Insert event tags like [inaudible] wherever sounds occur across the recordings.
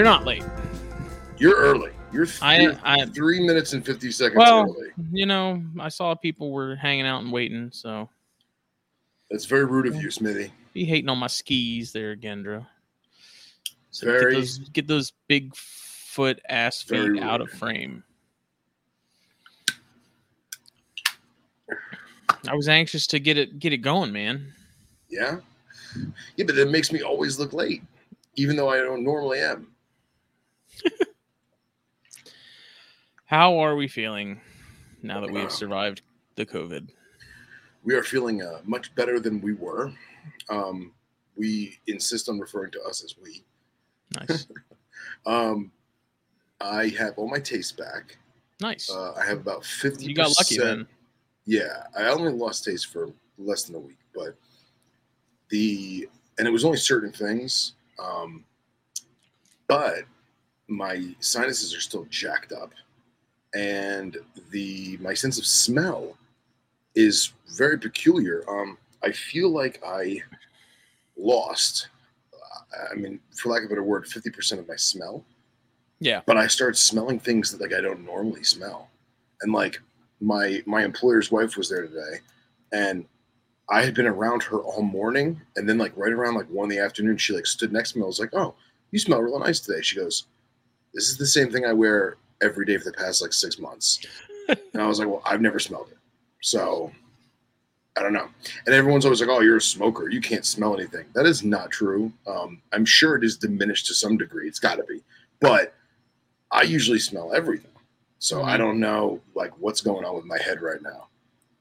You're not late. You're early. You're, th- I- three minutes and fifty seconds Well- early. You know, I saw people were hanging out and waiting, so That's very rude of you, Smithy. be hating on my skis there, Gendra. So Very- get those get those big foot ass feet out of frame. I was anxious to get it get it going, man. Yeah, yeah, but that makes me always look late, even though I don't normally am. How are we feeling now that we have survived the COVID? We are feeling uh, much better than we were. Um, we insist on referring to us as we. Nice, [laughs] Um, I have all my taste back. nice. Uh, I have about fifty. You got lucky then. Yeah, I only lost taste for less than a week, but the and it was only certain things. Um, but my sinuses are still jacked up, and the my sense of smell is very peculiar. Um, I feel like I lost. I mean, for lack of a better word, fifty percent of my smell Yeah. but I started smelling things that like I don't normally smell. And like my my employer's wife was there today and I had been around her all morning and then like right around like one in the afternoon she like stood next to me. I was like, Oh, you smell real nice today. She goes, This is the same thing I wear every day for the past like six months. [laughs] and I was like, Well, I've never smelled it. So I don't know. And everyone's always like, "Oh, you're a smoker. You can't smell anything." That is not true. Um, I'm sure it is diminished to some degree. It's got to be, but I usually smell everything. So I Mhm. don't know like what's going on with my head right now.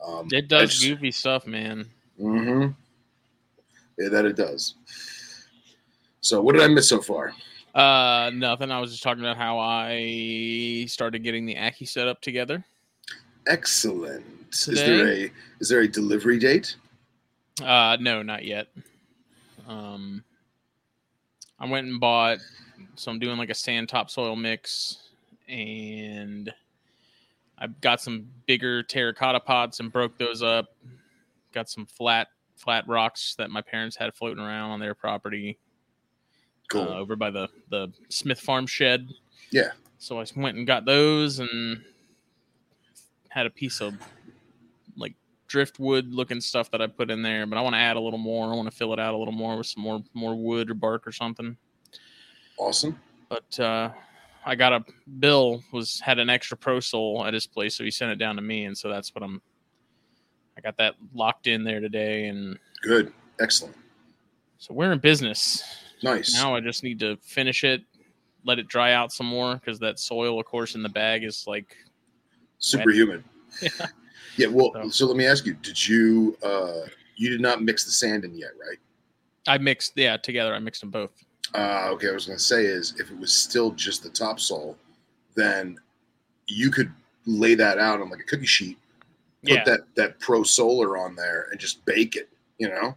Um, It does goofy stuff, man. Mm-hmm. Yeah, that it does. So what did I miss so far? Uh, nothing. I was just talking about how I started getting the Ackie set up together. Excellent. Is there a is there a delivery date? Uh, no, not yet. Um, I went and bought. So I'm doing like a sand topsoil mix, and I got some bigger terracotta pots and broke those up. Got some flat flat rocks that my parents had floating around on their property Cool. uh, over by the the Smith Farm shed. Yeah. So I went and got those and had a piece of like driftwood looking stuff that I put in there, but I want to add a little more. I want to fill it out a little more with some more more wood or bark or something. awesome. But uh I got a Bill was had an extra pro soul at his place, so he sent it down to me, and so that's what I'm. I got that locked in there today, and Good. Excellent. so we're in business. Nice. Now I just need to finish it, let it dry out some more because that soil, of course, in the bag is like Superhuman. [laughs] Yeah. Yeah. Well, So- so let me ask you: Did you uh you did not mix the sand in yet, right? I mixed, yeah, together. I mixed them both. Uh, okay, I was going to say is if it was still just the topsoil, then you could lay that out on like a cookie sheet, put Yeah, that that pro solar on there, and just bake it, you know,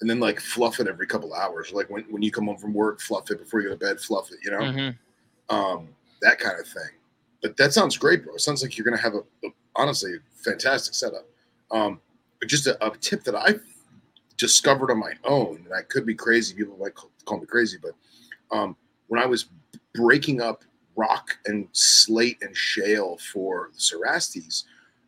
and then like fluff it every couple hours. Like when when you come home from work, fluff it before you go to bed, fluff it, you know, Mhm. um, that kind of thing. But that sounds great, bro. It sounds like you're going to have a, a honestly fantastic setup. Um, but just a, a tip that I discovered on my own, and I could be crazy. People might call, call me crazy, but um, when I was breaking up rock and slate and shale for the Cerastes,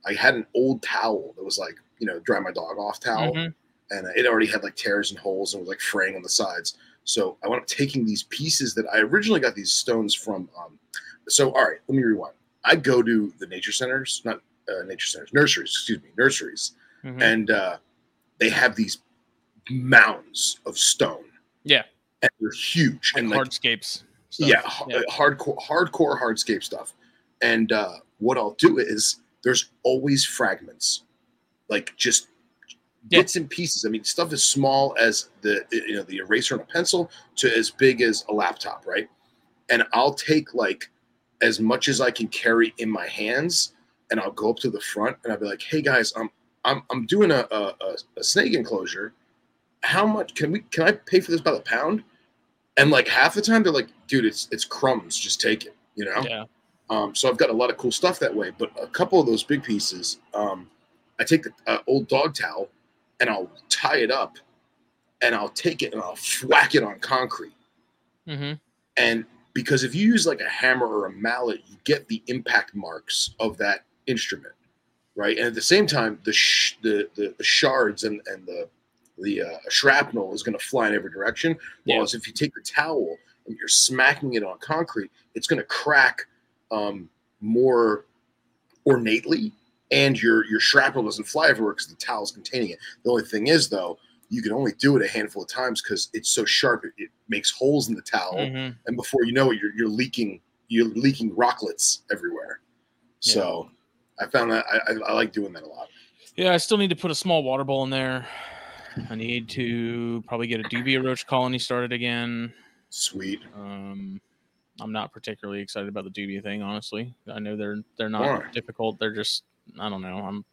I had an old towel that was like, you know, dry my dog off towel, Mhm. And it already had like tears and holes and was like fraying on the sides. So I wound up taking these pieces that I originally got these stones from. Um, so all right, let me rewind. I go to the nature centers, not uh, nature centers, nurseries, excuse me, nurseries, Mhm. and uh, they have these mounds of stone. Yeah. and they're huge Like and like hardscapes. stuff. yeah, h- Yeah. hardcore hardcore hardscape stuff. And uh, what I'll do is there's always fragments, like just Yeah. bits and pieces. I mean, stuff as small as the you know the eraser and a pencil to as big as a laptop, right? And I'll take like as much as I can carry in my hands, and I'll go up to the front and I'll be like, "Hey guys, I'm I'm I'm doing a a, a, a snake enclosure. How much can we can I pay for this by the pound?" And like half the time they're like, "Dude, it's it's crumbs. Just take it," you know. Yeah. Um, so I've got a lot of cool stuff that way. But a couple of those big pieces, um, I take the uh, old dog towel and I'll tie it up, and I'll take it and I'll whack it on concrete, Mm-hmm. And because if you use like a hammer or a mallet, you get the impact marks of that instrument, right? And at the same time, the sh- the, the the shards and and the the uh, shrapnel is going to fly in every direction. Yeah. Whereas if you take the towel and you're smacking it on concrete, it's going to crack um, more ornately, and your your shrapnel doesn't fly everywhere because the towel's containing it. The only thing is, though, you can only do it a handful of times because it's so sharp. It, it makes holes in the towel, Mm-hmm. and before you know it, you're, you're leaking you're leaking rocklets everywhere. So I found that I, I, I like doing that a lot. Yeah, I still need to put a small water bowl in there. I need to probably get a dubia roach colony started again. Sweet. Um, I'm not particularly excited about the dubia thing, honestly. I know they're they're not Why? difficult. They're just I don't know. I'm,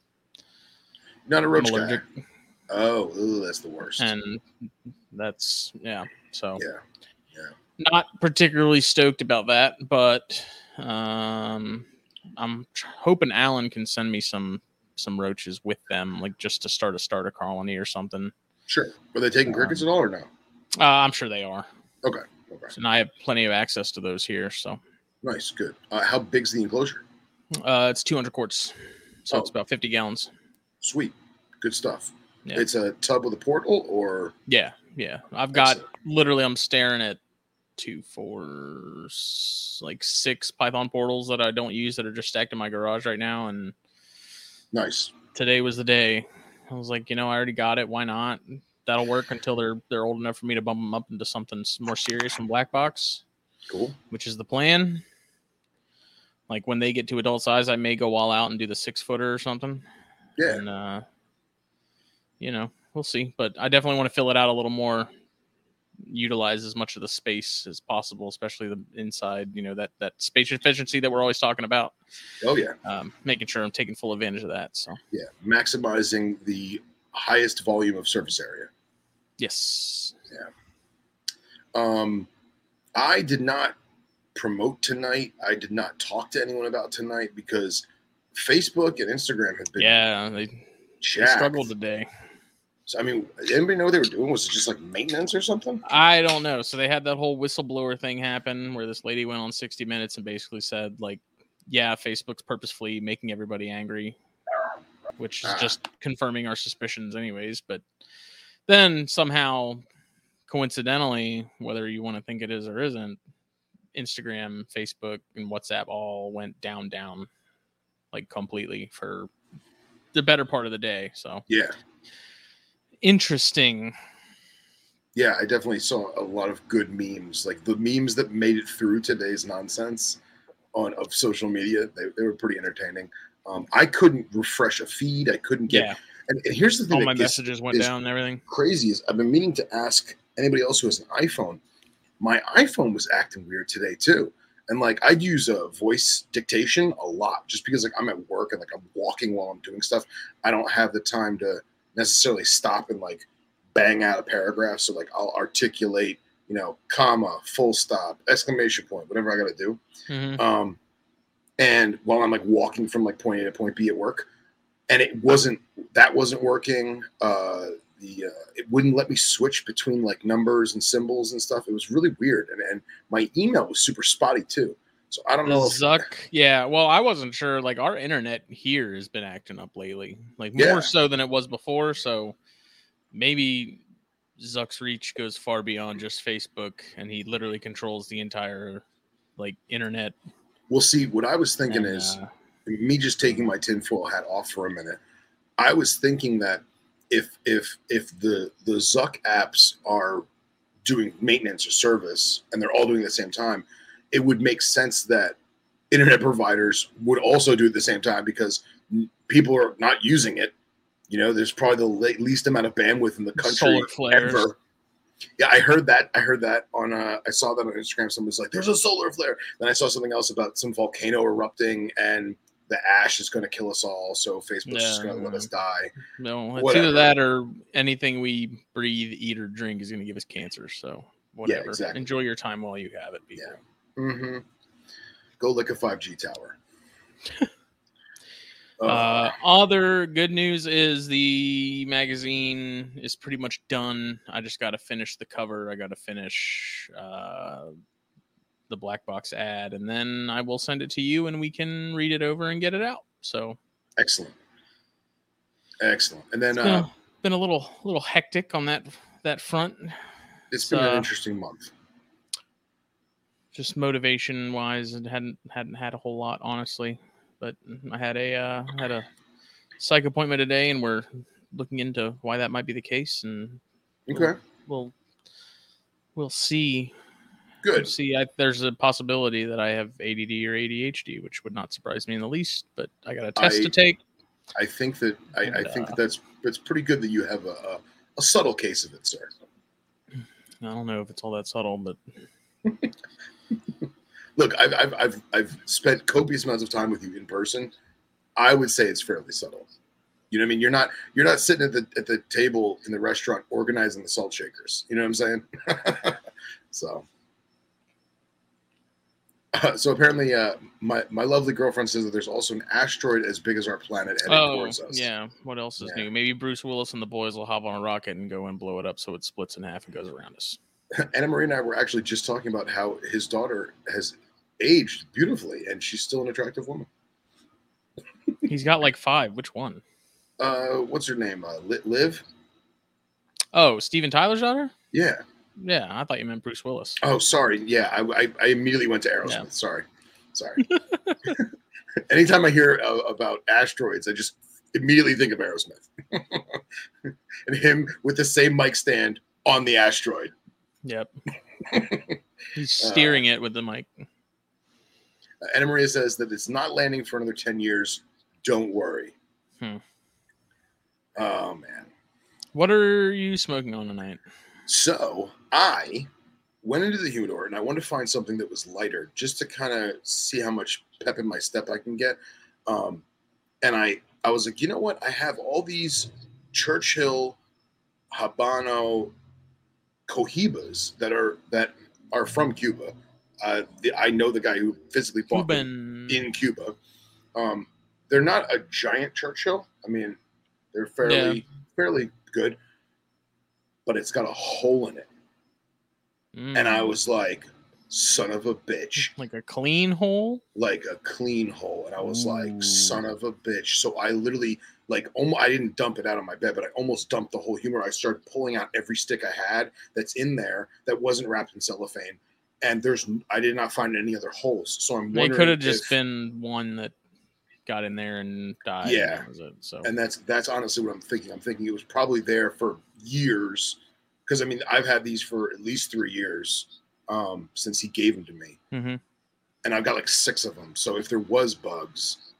Not a roach guy. Oh, ooh, that's the worst. and that's yeah. So yeah. yeah. not particularly stoked about that, but um, I'm tr- hoping Alan can send me some some roaches with them, like just to start a starter colony or something. Sure. Were they taking crickets at all or no? Uh, I'm sure they are, Okay. Okay. and I have plenty of access to those here. So Nice. Good. Uh, how big's the enclosure? uh, it's 200 quarts, so Oh. it's about 50 gallons. Sweet. Good stuff. Yeah. It's a tub with a portal or Yeah, yeah. I've got Excellent. literally, I'm staring at two, four, like six Python portals that I don't use that are just stacked in my garage right now, and nice. today was the day. I was like, you know, I already got it. Why not? That'll work until they're they're old enough for me to bump them up into something more serious from black box, Cool. which is the plan. Like when they get to adult size, I may go all out and do the six footer or something. Yeah. And uh, you know, we'll see. But I definitely want to fill it out a little more, utilize as much of the space as possible, especially the inside. You know, that that space efficiency that we're always talking about. Oh yeah. Um, making sure I'm taking full advantage of that. So Yeah. Maximizing the highest volume of surface area. yes, Yeah. Um, I did not promote tonight. I did not talk to anyone about tonight because Facebook and Instagram have been yeah, they, they struggled today. So, I mean, did anybody know what they were doing? Was it just like maintenance or something? I don't know. So they had that whole whistleblower thing happen where this lady went on 60 Minutes and basically said, like, yeah, Facebook's purposefully making everybody angry, which is Ah. just confirming our suspicions, anyways. But then somehow, coincidentally, whether you want to think it is or isn't, Instagram, Facebook, and WhatsApp all went down, down, like completely for the better part of the day. So Yeah. interesting. Yeah, I definitely saw a lot of good memes. Like the memes that made it through today's nonsense on of social media, they, they were pretty entertaining. Um, I couldn't refresh a feed. I couldn't get. Yeah, And, and here's the thing all my messages went down and everything. crazy is I've been meaning to ask anybody else who has an iPhone. My iPhone was acting weird today too. And like I'd use a voice dictation a lot just because like I'm at work and like I'm walking while I'm doing stuff. I don't have the time to necessarily stop and like bang out a paragraph. So like I'll articulate, you know, comma, full stop, exclamation point, whatever I gotta do. Mhm. Um, and while I'm like walking from like point A to point B at work, and it wasn't that wasn't working. Uh, the uh, it wouldn't let me switch between like numbers and symbols and stuff. It was really weird, and and my email was super spotty too. So I don't know. If, Zuck, yeah. Well, I wasn't sure. Like our internet here has been acting up lately, like more Yeah. so than it was before. So maybe Zuck's reach goes far beyond just Facebook, and he literally controls the entire like internet. we'll see. What I was thinking and, is uh, me just taking my tinfoil hat off for a minute. I was thinking that if if if the the Zuck apps are doing maintenance or service and they're all doing it at the same time, it would make sense that internet providers would also do it at the same time because people are not using it. You know, there's probably the le- least amount of bandwidth in the country ever. Yeah, I heard that. I heard that on. Uh, I saw that on Instagram. Someone was like, "There's a solar flare." Then I saw something else about some volcano erupting and the ash is going to kill us all. So Facebook's just going to let us die. no, it's whatever. either that or anything we breathe, eat, or drink is going to give us cancer. So whatever. Yeah, exactly. Enjoy your time while you have it. People. Yeah. Mm-hmm. Go lick a 5G tower. [laughs] Uh, other good news is the magazine is pretty much done. I just got to finish the cover. I got to finish uh, the black box ad, and then I will send it to you, and we can read it over and get it out. So excellent, excellent. And then it's been, uh, a, been a little little hectic on that that front. it's been an interesting month. Just motivation wise, and hadn't hadn't had a whole lot honestly. But I had a uh, had a psych appointment today, and we're looking into why that might be the case, and Okay, we'll we'll see. Good. See, I, there's a possibility that I have ADD or ADHD, which would not surprise me in the least. But I got a test I- to take. I think that I, I think uh, that that's it's pretty good that you have a, a, a subtle case of it, sir. I don't know if it's all that subtle, but Look, I've, I've I've I've spent copious amounts of time with you in person. I would say it's fairly subtle. You know what I mean? You're not you're not sitting at the at the table in the restaurant organizing the salt shakers. You know what I'm saying? [laughs] so. Uh, [clears throat] so apparently, uh, my my lovely girlfriend says that there's also an asteroid as big as our planet heading oh towards us. yeah, what else is Yeah. new? Maybe Bruce Willis and the boys will hop on a rocket and go and blow it up so it splits in half and goes around us. [clears throat] Anna Marie and I were actually just talking about how his daughter has aged beautifully, and she's still an attractive woman. He's got like five. Which one? Uh, what's her name? Uh, Li- Liv? Oh, Steven Tyler's daughter? Yeah. Yeah, I thought you meant Bruce Willis. Oh, sorry. Yeah, I, I, I immediately went to Aerosmith. Yeah. Sorry, sorry. [laughs] [laughs] Anytime I hear uh, about asteroids, I just immediately think of Aerosmith [laughs] and him with the same mic stand on the asteroid. Yep. He's Uh, steering it with the mic. Uh, Anna Maria says that it's not landing for another ten years. Don't worry. Hmm. Oh man. What are you smoking on tonight? So I went into the humidor and I wanted to find something that was lighter just to kind of see how much pep in my step I can get. Um, and I, I was like, you know what? I have all these Churchill Habano Cohibas that are that are from Cuba. Uh, the, I know the guy who physically bought them in Cuba. Um, they're not a giant Churchill. I mean, they're fairly fairly good, but it's got a hole in it, and I Mm. was like, "Son of a bitch!" [laughs] like a clean hole. Like a clean hole, and I was Ooh. like, "Son of a bitch!" So I literally like almost I didn't dump it out on my bed, but I almost dumped the whole humor. I started pulling out every stick I had that's in there that wasn't wrapped in cellophane, and there's I did not find any other holes. So I'm It could have just if- been one that got in there and died. Yeah. that was it. So and that's that's honestly what I'm thinking. I'm thinking it was probably there for years, because I mean I've had these for at least three years um, since he gave them to me, Mhm. and I've got like six of them. So if there was bugs,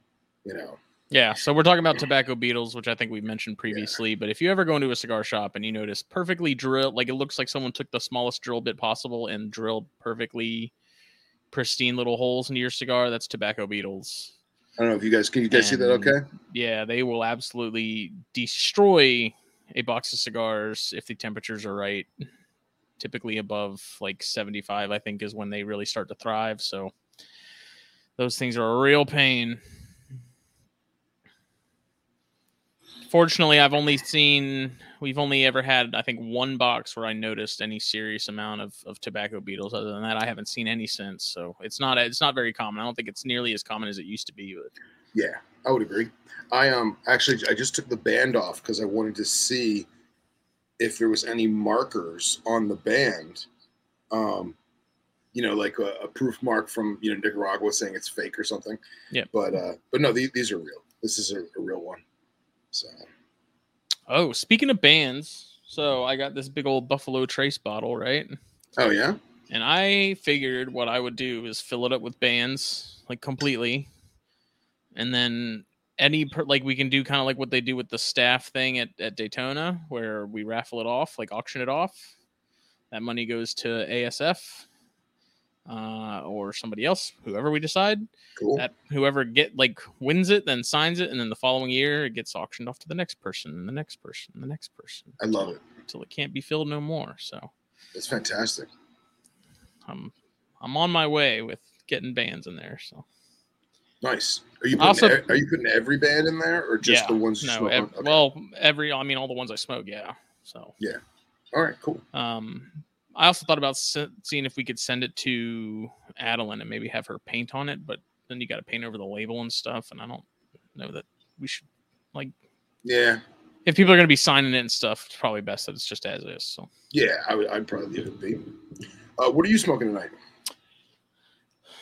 you know, yeah. So we're talking about tobacco beetles, which I think we mentioned previously. But if you ever go into a cigar shop and you notice perfectly drilled, like it looks like someone took the smallest drill bit possible and drilled perfectly pristine little holes into your cigar, that's tobacco beetles. I don't know if you guys can you guys see that okay? yeah, they will absolutely destroy a box of cigars if the temperatures are right. Typically above like 75, I think, is when they really start to thrive. So those things are a real pain. Fortunately, I've only seen, we've only ever had, I think, one box where I noticed any serious amount of, of tobacco beetles. Other than that, I haven't seen any since. So it's not, it's not very common. I don't think it's nearly as common as it used to be. But Yeah, I would agree. I um actually I just took the band off because I wanted to see if there was any markers on the band. Um, you know, like a, a proof mark from you know Nicaragua saying it's fake or something. Yeah. But uh, but no, these, these are real. This is a, a real one. So Oh, speaking of bands, so I got this big old Buffalo Trace bottle, right? oh yeah, And I figured what I would do is fill it up with bands, like completely, and then any per, like we can do kind of like what they do with the staff thing at, at Daytona, where we raffle it off, like auction it off. That money goes to ASF uh, or somebody else, whoever we decide. cool. That whoever get like wins it, then signs it, and then the following year it gets auctioned off to the next person, and the next person, and the next person. I love it. until it can't be filled no more. So It's fantastic. I'm I'm on my way with getting bands in there. So Nice. Are you putting, also- e- are you putting every band in there or just yeah, the ones you no, smoke ev- on? Okay. well, every I mean all the ones I smoke, yeah. So Yeah. all right, cool. Um, I also thought about se- seeing if we could send it to Adeline and maybe have her paint on it, but then you got to paint over the label and stuff, and I don't know that we should. Like. Yeah, If people are going to be signing it and stuff, it's probably best that it's just as is. So, yeah, I would, I'd probably leave it be. Uh, what are you smoking tonight?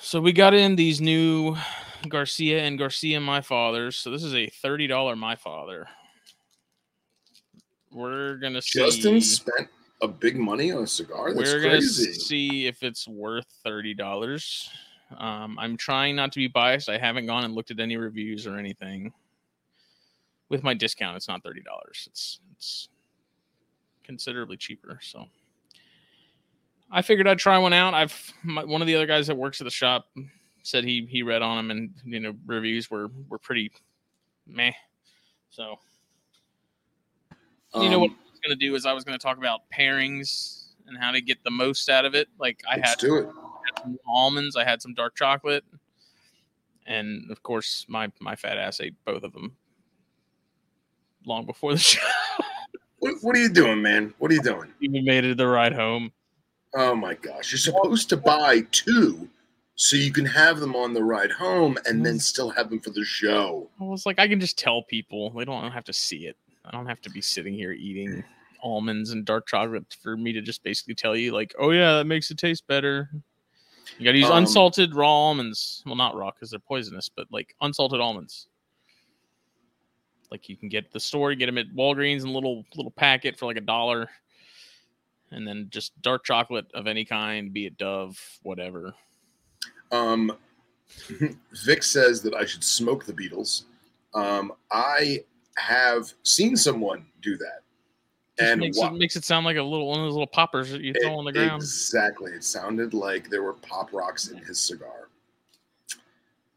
so we got in these new Garcia and Garcia My Fathers. So this is a thirty dollar My Father. We're gonna see. Justin spent a big money on a cigar. That's we're gonna crazy. see if it's worth thirty dollars. Um, I'm trying not to be biased. I haven't gone and looked at any reviews or anything. With my discount, it's not thirty dollars. It's it's considerably cheaper. So I figured I'd try one out. I've my, one of the other guys that works at the shop said he he read on them and you know reviews were were pretty meh. So you know what Um, I was gonna do is I was gonna talk about pairings and how to get the most out of it. Like I had do it. had some almonds, I had some dark chocolate, and of course my my fat ass ate both of them long before the [laughs] show. What, what are you doing, man? What are you doing? You made it the ride home. Oh my gosh, you're supposed to buy two so you can have them on the ride home and then still have them for the show. I was like, I can just tell people they don't have to see it. I don't have to be sitting here eating almonds and dark chocolate for me to just basically tell you, like, oh yeah, that makes it taste better. You got to use Um, unsalted raw almonds. Well, not raw because they're poisonous, but like unsalted almonds. Like you can get the store, get them at Walgreens in a little little packet for like a dollar, and then just dark chocolate of any kind, be it Dove, whatever. Um, Vic says that I should smoke the beetles. Um, I have seen someone do that. Just And makes, wa- it, makes it sound like a little one of those little poppers that you throw on the ground. Exactly. It sounded like there were pop rocks in his cigar.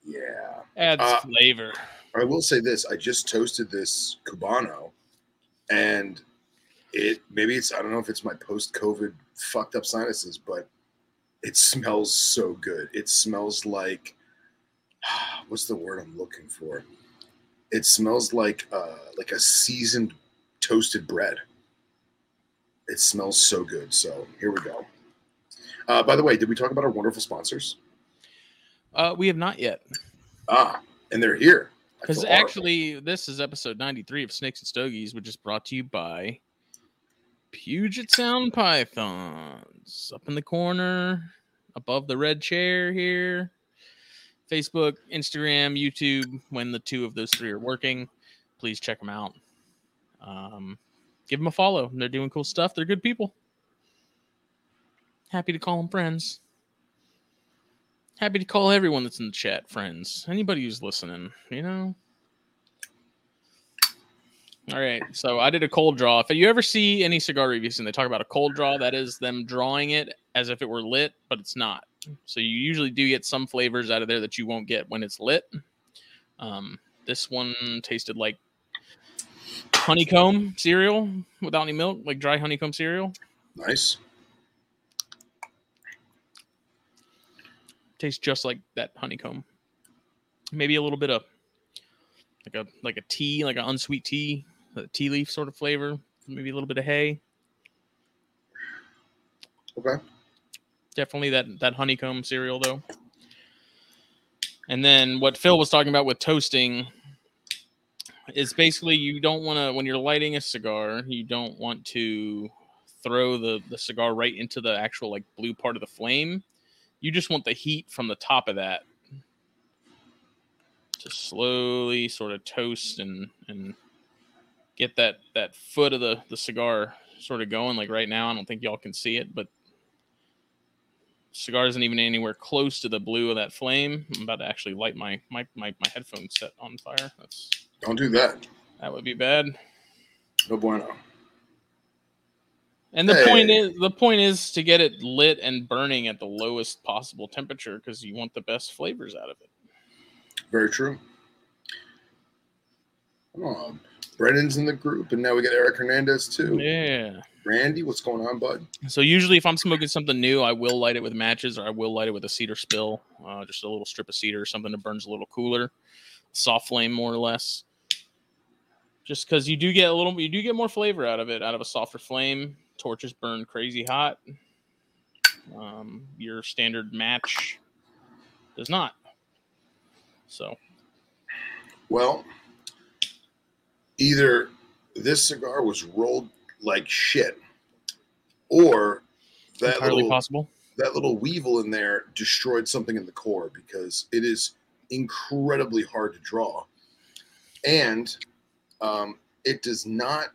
Yeah. Adds uh, flavor. I will say this: I just toasted this Cubano, and it maybe it's I don't know if it's my post-COVID fucked up sinuses, but it smells so good. It smells like [sighs] what's the word I'm looking for? It smells like uh, like a seasoned toasted bread. It smells so good. So here we go. Uh, by the way, did we talk about our wonderful sponsors? Uh, we have not yet. Ah, and they're here. Because horrible. actually, this is episode 93 of Snakes and Stogies, which is brought to you by Puget Sound Pythons. Up in the corner, above the red chair here. Facebook, Instagram, YouTube, when the two of those three are working. Please check them out. Um, give them a follow. They're doing cool stuff. They're good people. Happy to call them friends. Happy to call everyone that's in the chat friends. Anybody who's listening, you know. All right, so I did a cold draw. If you ever see any cigar reviews and they talk about a cold draw, that is them drawing it as if it were lit, but it's not. So you usually do get some flavors out of there that you won't get when it's lit. Um, this one tasted like honeycomb cereal without any milk, like dry honeycomb cereal. nice. tastes just like that honeycomb. Maybe a little bit of like a like a tea, like an unsweet tea, tea leaf sort of flavor. Maybe a little bit of hay. Okay. Definitely that that honeycomb cereal though. And then what Phil was talking about with toasting is basically you don't want to when you're lighting a cigar, you don't want to throw the the cigar right into the actual like blue part of the flame. You just want the heat from the top of that to slowly sort of toast and and get that that foot of the the cigar sort of going like right now i don't think y'all can see it but cigar isn't even anywhere close to the blue of that flame i'm about to actually light my my my, my headphone set on fire that's Don't do that. that would be bad No bueno. and the point is the point is to get it lit and burning at the lowest possible temperature because you want the best flavors out of it Very true. Oh, Brennan's in the group, and now we got Eric Hernandez too. yeah Randy, what's going on, bud? So usually, if I'm smoking something new, I will light it with matches, or I will light it with a cedar spill, uh, just a little strip of cedar, something that burns a little cooler, soft flame more or less. Just because you do get a little, you do get more flavor out of it, out of a softer flame. Torches burn crazy hot. Um, your standard match does not. So, Well, either this cigar was rolled like shit, or that entirely little possible. that little weevil in there destroyed something in the core because it is incredibly hard to draw, and um, it does not.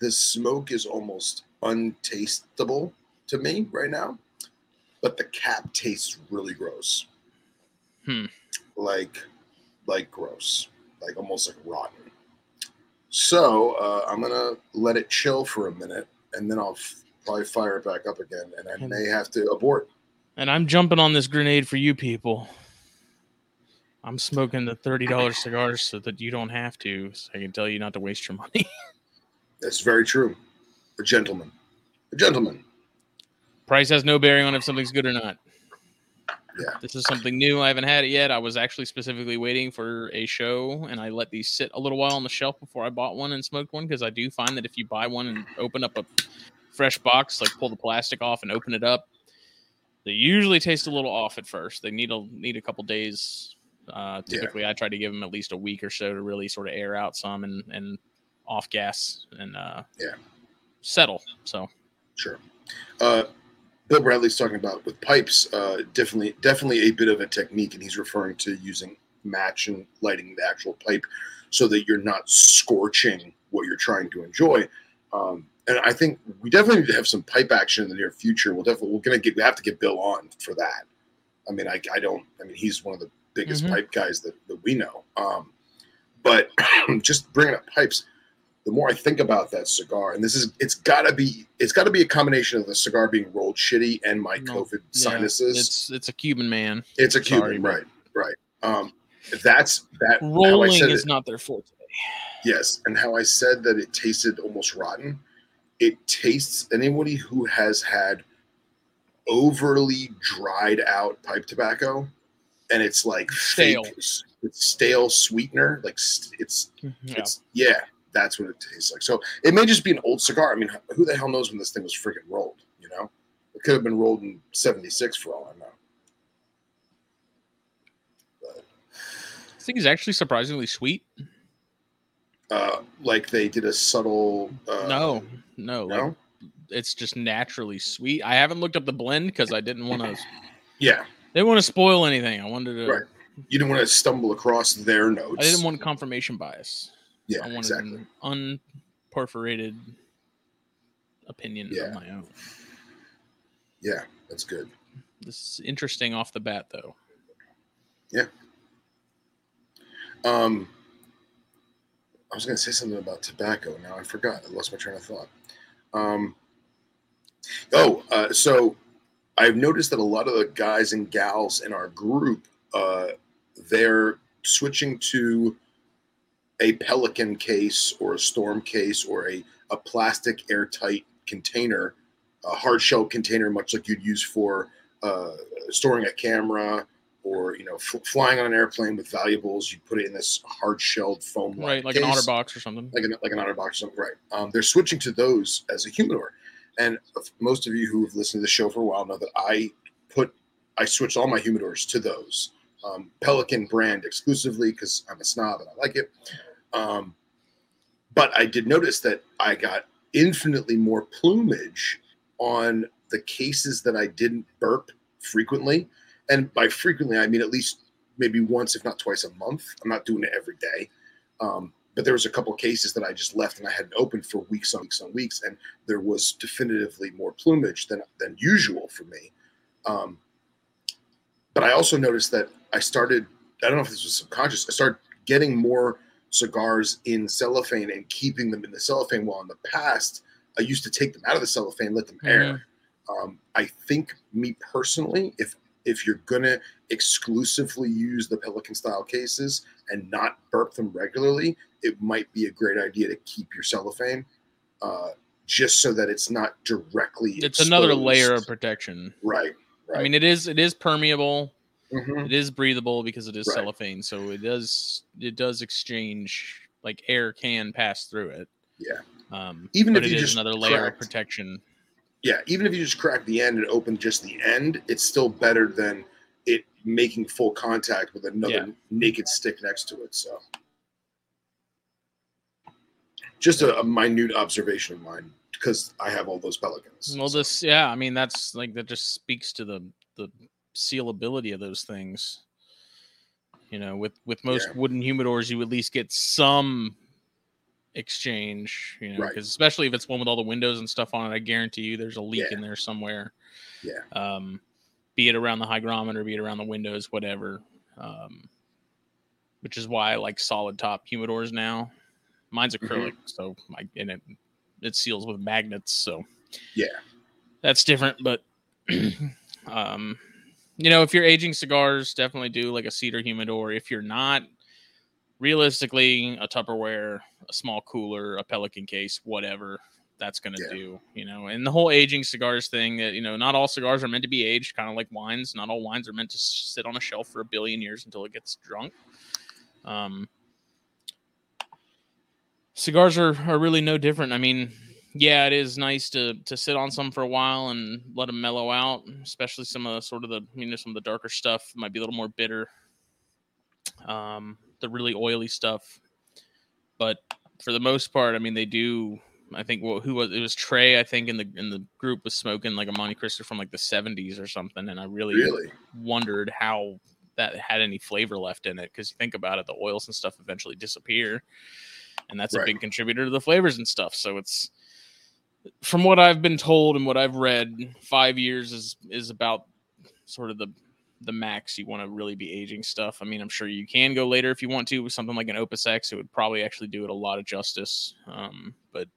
The smoke is almost untastable to me right now, but the cap tastes really gross. Hmm. Like, like gross, like almost like rotten. So uh, I'm gonna let it chill for a minute, and then I'll f- probably fire it back up again, and I may have to abort. And I'm jumping on this grenade for you people. I'm smoking the thirty dollars cigars so that you don't have to. So I can tell you not to waste your money. [laughs] That's very true. A gentleman, a gentleman. Price has no bearing on if something's good or not. Yeah. This is something new. I haven't had it yet. I was actually specifically waiting for a show, and I let these sit a little while on the shelf before I bought one and smoked one because I do find that if you buy one and open up a fresh box, like pull the plastic off and open it up, they usually taste a little off at first. They need a need a couple days. Uh, Yeah. typically, I try to give them at least a week or so to really sort of air out some and and off gas and uh, Yeah. settle. So Sure. Uh, Bill Bradley's talking about with pipes, uh, definitely, definitely a bit of a technique, and he's referring to using match and lighting the actual pipe so that you're not scorching what you're trying to enjoy. Um, and I think we definitely need to have some pipe action in the near future. We'll definitely we're gonna get we have to get Bill on for that. I mean, I, I don't. I mean, he's one of the biggest Mhm. pipe guys that, that we know. Um, but [clears throat] just bringing up pipes, the more I think about that cigar, and this is it's gotta be it's gotta be a combination of the cigar being rolled shitty and my No, COVID yeah, sinuses. it's it's a Cuban man. It's, a Cuban, right? Right. Um, that's that. Rolling is it- not their forte. Yes, and how I said that it tasted almost rotten. It tastes anybody who has had overly dried out pipe tobacco, and it's like Stale. fake, it's stale sweetener. Like st- it's Yeah. it's yeah, that's what it tastes like. So it may just be an old cigar. I mean, who the hell knows when this thing was freaking rolled? You know, it could have been rolled in '76 for all I know. I think it's actually surprisingly sweet. Uh, like they did a subtle. Uh, no, no, like it's just naturally sweet. I haven't looked up the blend because I didn't want to. yeah, Didn't want to spoil anything. I wanted to. Right. you didn't want to stumble across their notes. I didn't want confirmation bias. Yeah, I wanted exactly. an unperforated opinion Yeah. of my own. Yeah, that's good. This is interesting off the bat, though. Yeah. Um, I was going to say something about tobacco. Now I forgot. I lost my train of thought. Um, oh, uh, so I've noticed that a lot of the guys and gals in our group, uh, they're switching to a Pelican case or a Storm case or a, a plastic airtight container, a hard shell container, much like you'd use for uh, storing a camera or you know f- flying on an airplane with valuables. You put it in this hard shelled foam Right, like an otter box or something. like an like an otter box or something. Right. Um, they're switching to those as a humidor, and most of you who have listened to the show for a while know that I put I switched all my humidors to those um, Pelican brand exclusively because I'm a snob and I like it. Um, but I did notice that I got infinitely more plumage on the cases that I didn't burp frequently. And by frequently, I mean at least maybe once, if not twice a month. I'm not doing it every day. Um, but there was a couple cases that I just left and I hadn't opened for weeks on weeks on weeks, and there was definitively more plumage than than usual for me. Um, but I also noticed that I started. I don't know if this was subconscious. I started getting more cigars in cellophane and keeping them in the cellophane. While in the past, I used to take them out of the cellophane, let them air. Um, I think me personally, if if you're gonna exclusively use the Pelican style cases and not burp them regularly, it might be a great idea to keep your cellophane. Uh, just so that it's not directly. It's another layer of protection. Right. Right. I mean, it is it is permeable. Mhm. It is breathable because it is Right. cellophane, so it does it does exchange like air can pass through it. Yeah. Um, Even if it you is just another layer cracked- of protection. yeah, even if you just crack the end and open just the end, it's still better than it making full contact with another Yeah. naked stick next to it. So, just a, a minute observation of mine because I have all those pelicans. Well, So, this yeah, I mean that's like that just speaks to the the sealability of those things. You know, with with most Yeah. wooden humidors, you at least get some exchange. You know, Right. because especially if it's one with all the windows and stuff on it, I guarantee you there's a leak Yeah. in there somewhere. Yeah. Um, be it around the hygrometer, be it around the windows, whatever. Um, which is why I like solid top humidors now. Mine's acrylic, so I and it it seals with magnets, so. Yeah, that's different but [clears throat] um you know if you're aging cigars definitely do like a cedar humidor. If you're not realistically a tupperware a small cooler a pelican case whatever that's going to Yeah. do you know? And the whole aging cigars thing that you know not all cigars are meant to be aged kind of like wines. Not all wines are meant to sit on a shelf for a billion years until it gets drunk. Um cigars are, are really no different i mean yeah, it is nice to to sit on some for a while and let them mellow out, especially some of the sort of the you know some of the darker stuff might be a little more bitter. Um, the really oily stuff, but for the most part, I mean, they do. I think well, who was it was Trey? I think in the in the group was smoking like a Monte Cristo from like the seventies or something, and I really, really. wondered how that had any flavor left in it because you think about it, the oils and stuff eventually disappear, and that's a big contributor to the flavors and stuff. So it's from what I've been told and what I've read, five years is is about sort of the the max you want to really be aging stuff. I mean, I'm sure you can go later if you want to with something like an Opus X. It would probably actually do it a lot of justice. Um, but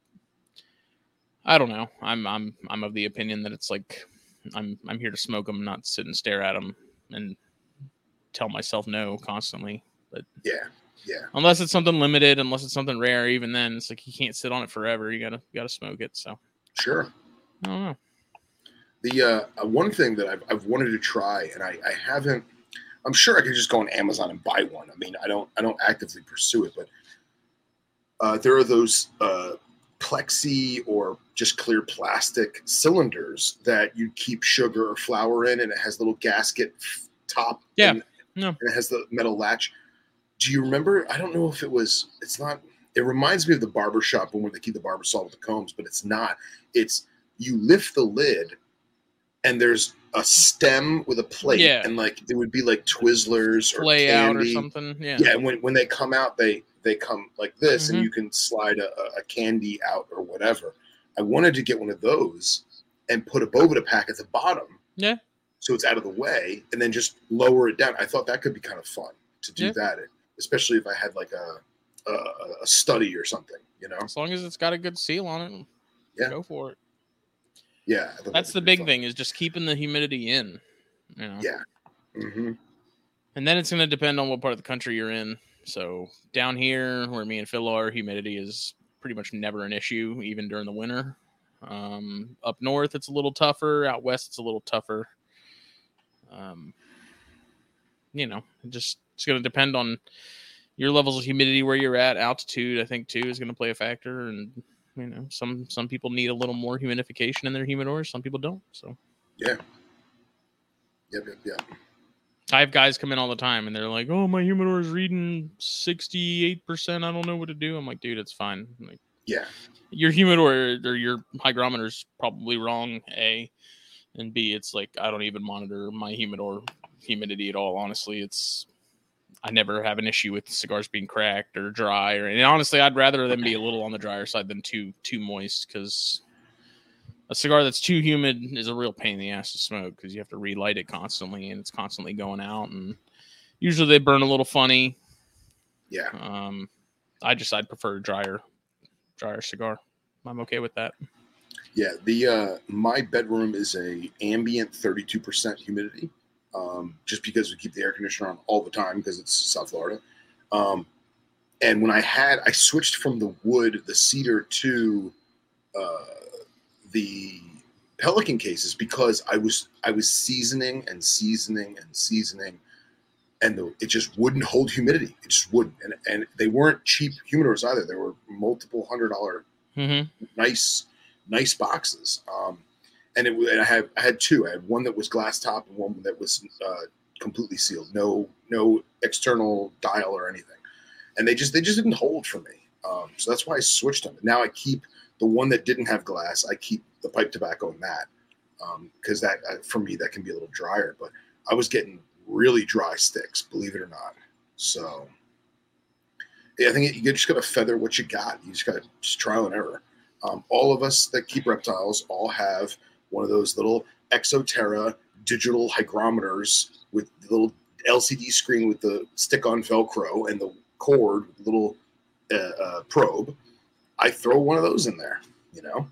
I don't know. I'm I'm I'm of the opinion that it's like I'm I'm here to smoke them, not sit and stare at them and tell myself no constantly. But yeah, yeah, Unless it's something limited, unless it's something rare, even then it's like you can't sit on it forever. You gotta you gotta smoke it. So sure. I don't know. The uh, uh, one thing that I've, I've wanted to try, and I, I haven't. I'm sure I could just go on Amazon and buy one. I mean, I don't I don't actively pursue it, but uh, there are those uh, plexi or just clear plastic cylinders that you keep sugar or flour in, and it has a little gasket top. Yeah, and, no. and it has the metal latch. Do you remember? I don't know if it was. It's not. It reminds me of the barber shop where they keep the barber saw with the combs, but it's not. It's you lift the lid, and there's a stem with a plate, Yeah. and like it would be like Twizzlers or Play out or something. Yeah. Yeah, and when when they come out, they they come like this, Mhm. and you can slide a, a- candy out or whatever. I wanted to get one of those and put a Boveda pack at the bottom. Yeah. So it's out of the way, and then just lower it down. I thought that could be kind of fun to do Yeah. that, especially if I had like a, a a study or something. You know? As long as it's got a good seal on it, Yeah. go for it. Yeah. That's the big fun. thing is just keeping the humidity in. You know. Yeah. hmm And then it's going to depend on what part of the country you're in. So down here, where me and Phil are, humidity is pretty much never an issue, even during the winter. Um, up north, it's a little tougher. Out west, it's a little tougher. Um, you know, just it's going to depend on your levels of humidity where you're at. Altitude, I think, too, is going to play a factor. And you know, some some people need a little more humidification in their humidors. Some people don't. So yeah, Yep. Yep. Yep. I have guys come in all the time and they're like, "Oh, my humidor is reading sixty-eight percent. I don't know what to do." I'm like, "Dude, it's fine. Like, Yeah. your humidor or your hygrometer is probably wrong. A, and B, it's like I don't even monitor my humidor humidity at all. Honestly, it's I never have an issue with cigars being cracked or dry. Or and honestly, I'd rather them be a little on the drier side than too too moist because a cigar that's too humid is a real pain in the ass to smoke because you have to relight it constantly and it's constantly going out and usually they burn a little funny. Yeah. Um, I just I'd prefer a drier drier cigar. I'm okay with that. Yeah, the uh, my bedroom is a ambient 32% humidity, um, just because we keep the air conditioner on all the time because it's South Florida. Um, and when I had, I switched from the wood, the cedar to uh, the Pelican cases because I was I was seasoning and seasoning and seasoning, and the, it just wouldn't hold humidity. It just wouldn't, and and they weren't cheap humidors either. They were multiple hundred dollar Mm-hmm. nice nice boxes. Um, and it and I had I had two. I had one that was glass top and one that was uh, completely sealed, no no external dial or anything. And they just they just didn't hold for me. Um, so that's why I switched them. Now I keep the one that didn't have glass. I keep the pipe tobacco in that because that uh, for me that can be a little drier. But I was getting really dry sticks, believe it or not. So yeah, I think you just got to feather what you got. You just got to trial and error. Um, all of us that keep reptiles all have one of those little Exo Terra digital hygrometers with the little LCD screen with the stick-on Velcro and the cord little uh, uh, probe. I throw one of those in there, you know,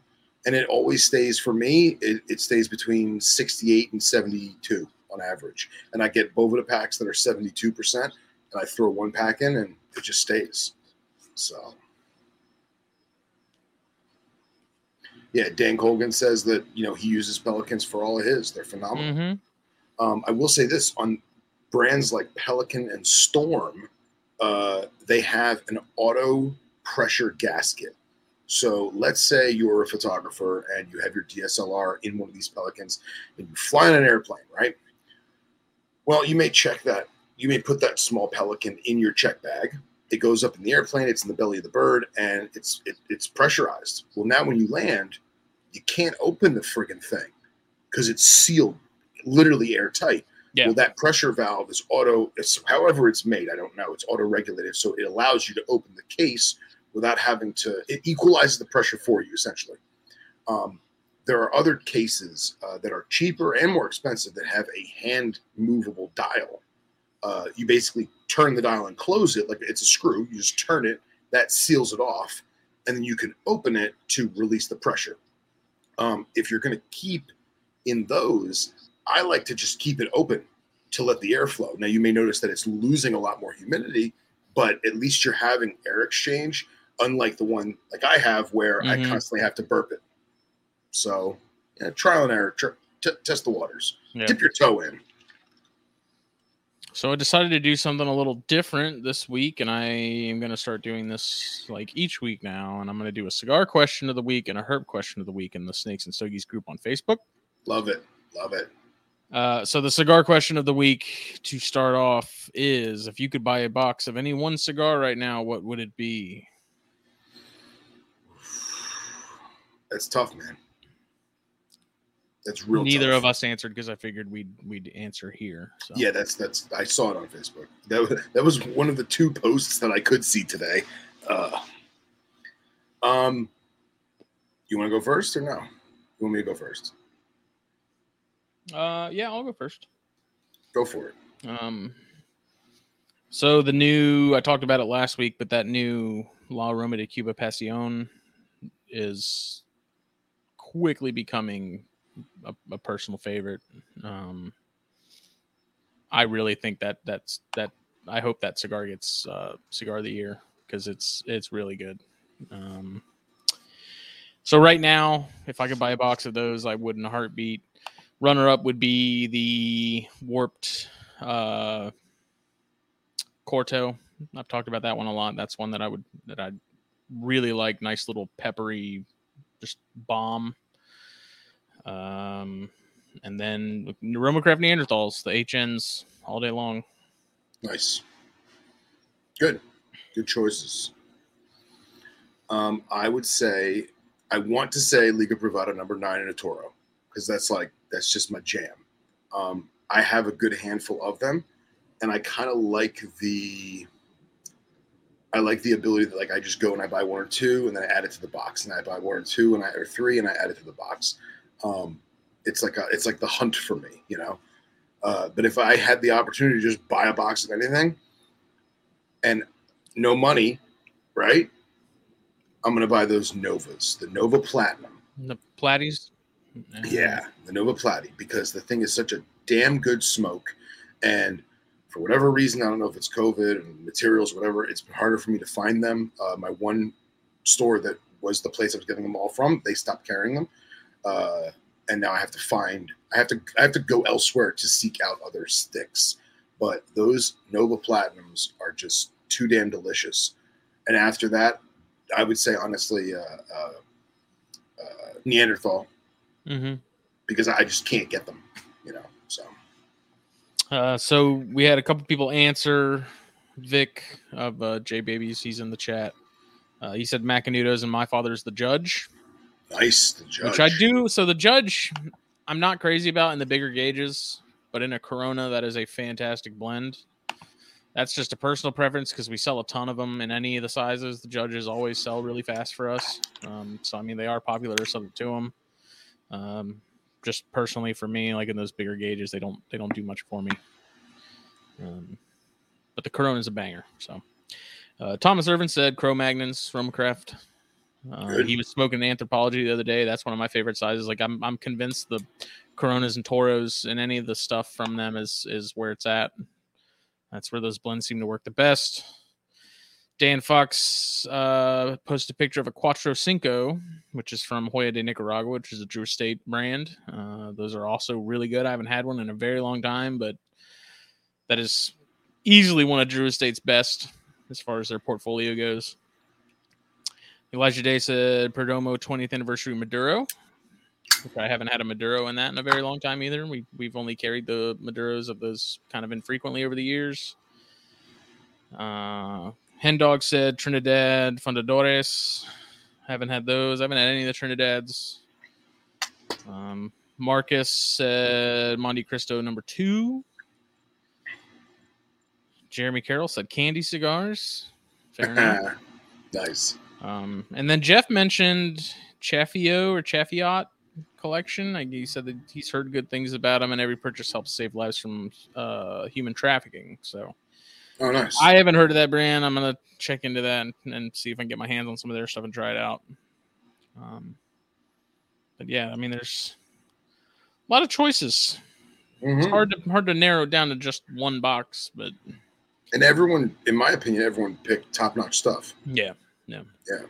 and it always stays for me. It, it stays between 68 and 72 on average, and I get Boveda packs that are 72 percent, and I throw one pack in, and it just stays. So. Yeah, Dan Colgan says that you know he uses Pelicans for all of his. They're phenomenal. Mm-hmm. Um, I will say this on brands like Pelican and Storm, uh, they have an auto pressure gasket. So let's say you're a photographer and you have your DSLR in one of these Pelicans and you fly on an airplane, right? Well, you may check that. You may put that small Pelican in your check bag. It goes up in the airplane. It's in the belly of the bird, and it's it, it's pressurized. Well, now when you land, you can't open the friggin' thing because it's sealed, literally airtight. Yeah. Well, that pressure valve is auto. It's however it's made. I don't know. It's auto regulated, so it allows you to open the case without having to. It equalizes the pressure for you essentially. Um, there are other cases uh, that are cheaper and more expensive that have a hand movable dial. Uh, you basically turn the dial and close it like it's a screw. You just turn it, that seals it off, and then you can open it to release the pressure. Um, if you're going to keep in those, I like to just keep it open to let the air flow. Now, you may notice that it's losing a lot more humidity, but at least you're having air exchange, unlike the one like I have where Mhm. I constantly have to burp it. So, yeah, trial and error, tr- t- test the waters, Yeah. dip your toe in. So I decided to do something a little different this week, and I am going to start doing this like each week now. And I'm going to do a cigar question of the week and a herb question of the week in the Snakes and Stogies group on Facebook. Love it. Love it. Uh, so the cigar question of the week to start off is: If you could buy a box of any one cigar right now, what would it be? That's tough, man. That's real. Neither tough. of us answered because I figured we'd we'd answer here. So. Yeah, that's that's. I saw it on Facebook. That was, that was one of the two posts that I could see today. Uh, um, you want to go first or no? You want me to go first? Uh, yeah, I'll go first. Go for it. Um, so the new I talked about it last week, but that new La Aroma de Cuba Pasión is quickly becoming a, a personal favorite. Um, I really think that that's that. I hope that cigar gets uh, cigar of the year because it's it's really good. Um, so right now, if I could buy a box of those, I would in a heartbeat. Runner up would be the warped uh, Corto. I've talked about that one a lot. That's one that I would that I really like. Nice little peppery, just bomb. Um, and then Romacraft Neanderthals, the HNs all day long. Nice. Good. Good choices. Um, I would say I want to say Liga Privada number nine in a Toro because that's like that's just my jam. Um, I have a good handful of them, and I kind of like the. I like the ability that like I just go and I buy one or two and then I add it to the box and I buy one or two and I or three and I add it to the box. Um, it's like a it's like the hunt for me, you know. Uh, but if I had the opportunity to just buy a box of anything and no money, right? I'm gonna buy those Novas, the Nova Platinum. The Platties. Yeah, the Nova Platy, because the thing is such a damn good smoke. And for whatever reason, I don't know if it's COVID and materials, whatever, it's been harder for me to find them. Uh, my one store that was the place I was getting them all from. They stopped carrying them, uh, and now I have to find. I have to. I have to go elsewhere to seek out other sticks. But those Nova Platinums are just too damn delicious. And after that, I would say honestly, uh, uh, uh, Neanderthal, Mm-hmm. because I just can't get them. You know, so Uh, so we had a couple people answer. Vic of uh, J Babies, he's in the chat. Uh, he said Macanudos and my father's the judge, nice. The judge. which I do. So the judge, I'm not crazy about in the bigger gauges, but in a Corona, that is a fantastic blend. That's just a personal preference because we sell a ton of them in any of the sizes. The judges always sell really fast for us. Um, so I mean, they are popular, Something to them. Um, just personally for me, like in those bigger gauges, they don't they don't do much for me. Um, but the Corona is a banger. So uh, Thomas Irvin said Cro Magnons from Craft. Uh, he was smoking anthropology the other day. That's one of my favorite sizes. Like I'm I'm convinced the Coronas and Toros and any of the stuff from them is is where it's at. That's where those blends seem to work the best. Dan Fox uh, posted a picture of a Cuatro Cinco, which is from Joya de Nicaragua, which is a Drew Estate brand. Uh, those are also really good. I haven't had one in a very long time, but that is easily one of Drew Estate's best as far as their portfolio goes. Elijah Day said Perdomo 20th anniversary Maduro. Which I haven't had a Maduro in that in a very long time either. We we've only carried the Maduros of those kind of infrequently over the years. Uh, Hendog said Trinidad Fundadores. Haven't had those. I haven't had any of the Trinidads. Um, Marcus said Montecristo number two. Jeremy Carroll said candy cigars. Fair [laughs] enough. nice. Um, and then Jeff mentioned Chaffio or Chaffiot collection. Like he said that he's heard good things about them, and every purchase helps save lives from uh, human trafficking. So Oh, nice. I haven't heard of that brand. I'm gonna check into that and, and see if I can get my hands on some of their stuff and try it out. Um, but yeah, I mean, there's a lot of choices. It's Mhm. hard to hard to narrow down to just one box, but And everyone, in my opinion, everyone picked top notch stuff. Yeah, yeah, Yeah.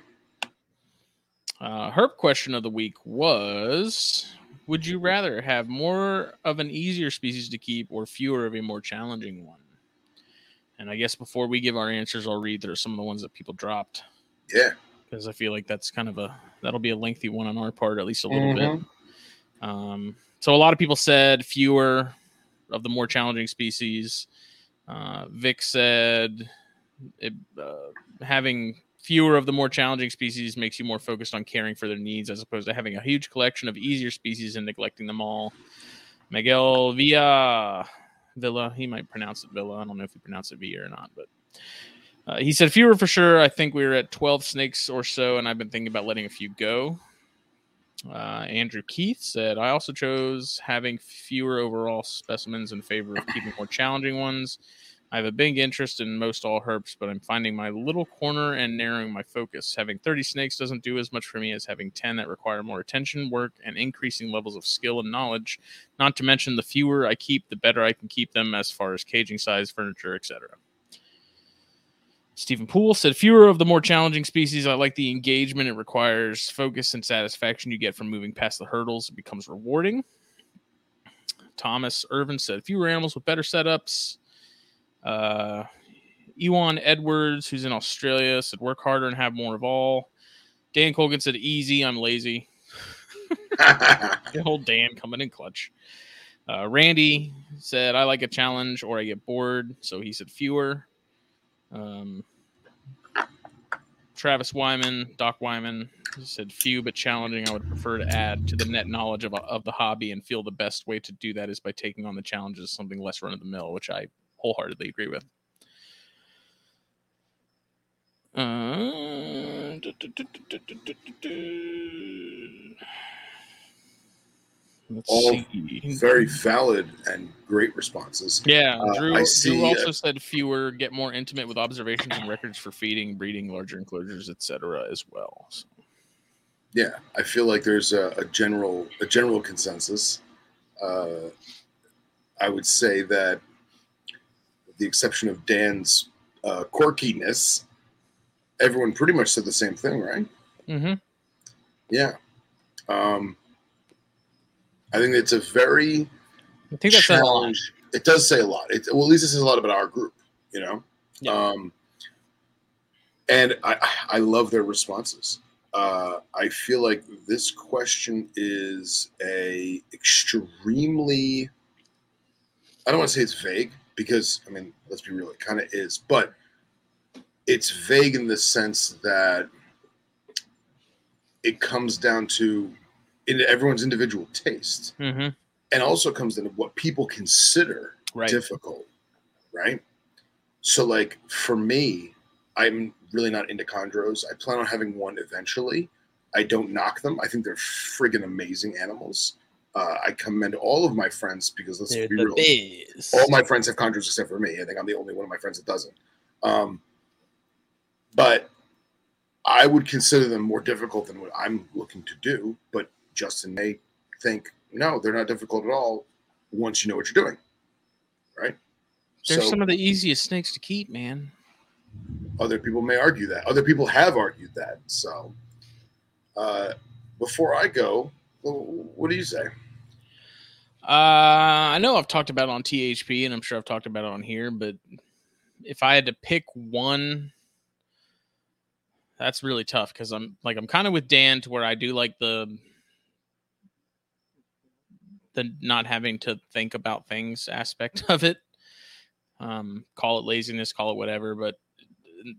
Uh, Herb question of the week was: Would you rather have more of an easier species to keep or fewer of a more challenging one? And I guess before we give our answers, I'll read through some of the ones that people dropped Yeah. because I feel like that's kind of a that'll be a lengthy one on our part, at least a little bit. Mhm. Um, so a lot of people said fewer of the more challenging species. Uh, Vic said it, uh, having fewer of the more challenging species makes you more focused on caring for their needs as opposed to having a huge collection of easier species and neglecting them all. Miguel Villa Villa, he might pronounce it Villa. I don't know if he pronounced it Villa or not, but uh, he said fewer for sure. I think we were at 12 snakes or so, and I've been thinking about letting a few go. Uh, Andrew Keith said, I also chose having fewer overall specimens in favor of keeping more challenging ones. I have a big interest in most all herps, but I'm finding my little corner and narrowing my focus. Having 30 snakes doesn't do as much for me as having 10 that require more attention, work, and increasing levels of skill and knowledge. Not to mention, the fewer I keep, the better I can keep them as far as caging size, furniture, etc. Stephen Poole said, Fewer of the more challenging species. I like the engagement it requires, focus and satisfaction you get from moving past the hurdles. It becomes rewarding. Thomas Irvin said, Fewer animals with better setups. Uh, Ewan Edwards, who's in Australia, said, Work harder and have more of all. Dan Colgan said, Easy, I'm lazy. [laughs] The whole Dan coming in clutch. Uh, Randy said, I like a challenge or I get bored. So he said fewer. Um, Travis Wyman, Doc Wyman said few but challenging. I would prefer to add to the net knowledge of, of the hobby and feel the best way to do that is by taking on the challenges, something less run of the mill, which I wholeheartedly agree with. Uh, Let's All see. Very valid and great responses. Yeah, Uh, Drew, I Drew also uh, said fewer, get more intimate with observations and records for feeding, breeding, larger enclosures, etc. as well. So, Yeah, I feel like there's a, a general a general consensus. Uh, I would say that, with the exception of Dan's uh, quirkiness, everyone pretty much said the same thing, right? mm-hmm. Yeah. Um, I think it's a very I think that's challenge. It does say a lot. It, well, at least it says a lot about our group, you know. Yeah. Um, and I, I love their responses. Uh, I feel like this question is a extremely. I don't want to say it's vague because I mean, let's be real, it kind of is, but it's vague in the sense that it comes down to in everyone's individual taste hmm and also comes into what people consider Right. difficult, right? So, like for me, I'm really not into chondros. I plan on having one eventually. I don't knock them. I think they're friggin' amazing animals. Uh, I commend all of my friends because let's They're be real. All my friends have chondros except for me. I think I'm the only one of my friends that doesn't. Um, but I would consider them more difficult than what I'm looking to do. But Justin may think, no, they're not difficult at all once you know what you're doing. Right? They're so some of the easiest snakes to keep, man. other people may argue that. Other people have argued that. So uh, before I go, what do you say? Uh, I know I've talked about it on THN, and I'm sure I've talked about it on here. But if I had to pick one, that's really tough because I'm like I'm kind of with Dan to where I do like the the not having to think about things aspect [laughs] of it. Um, call it laziness, call it whatever, but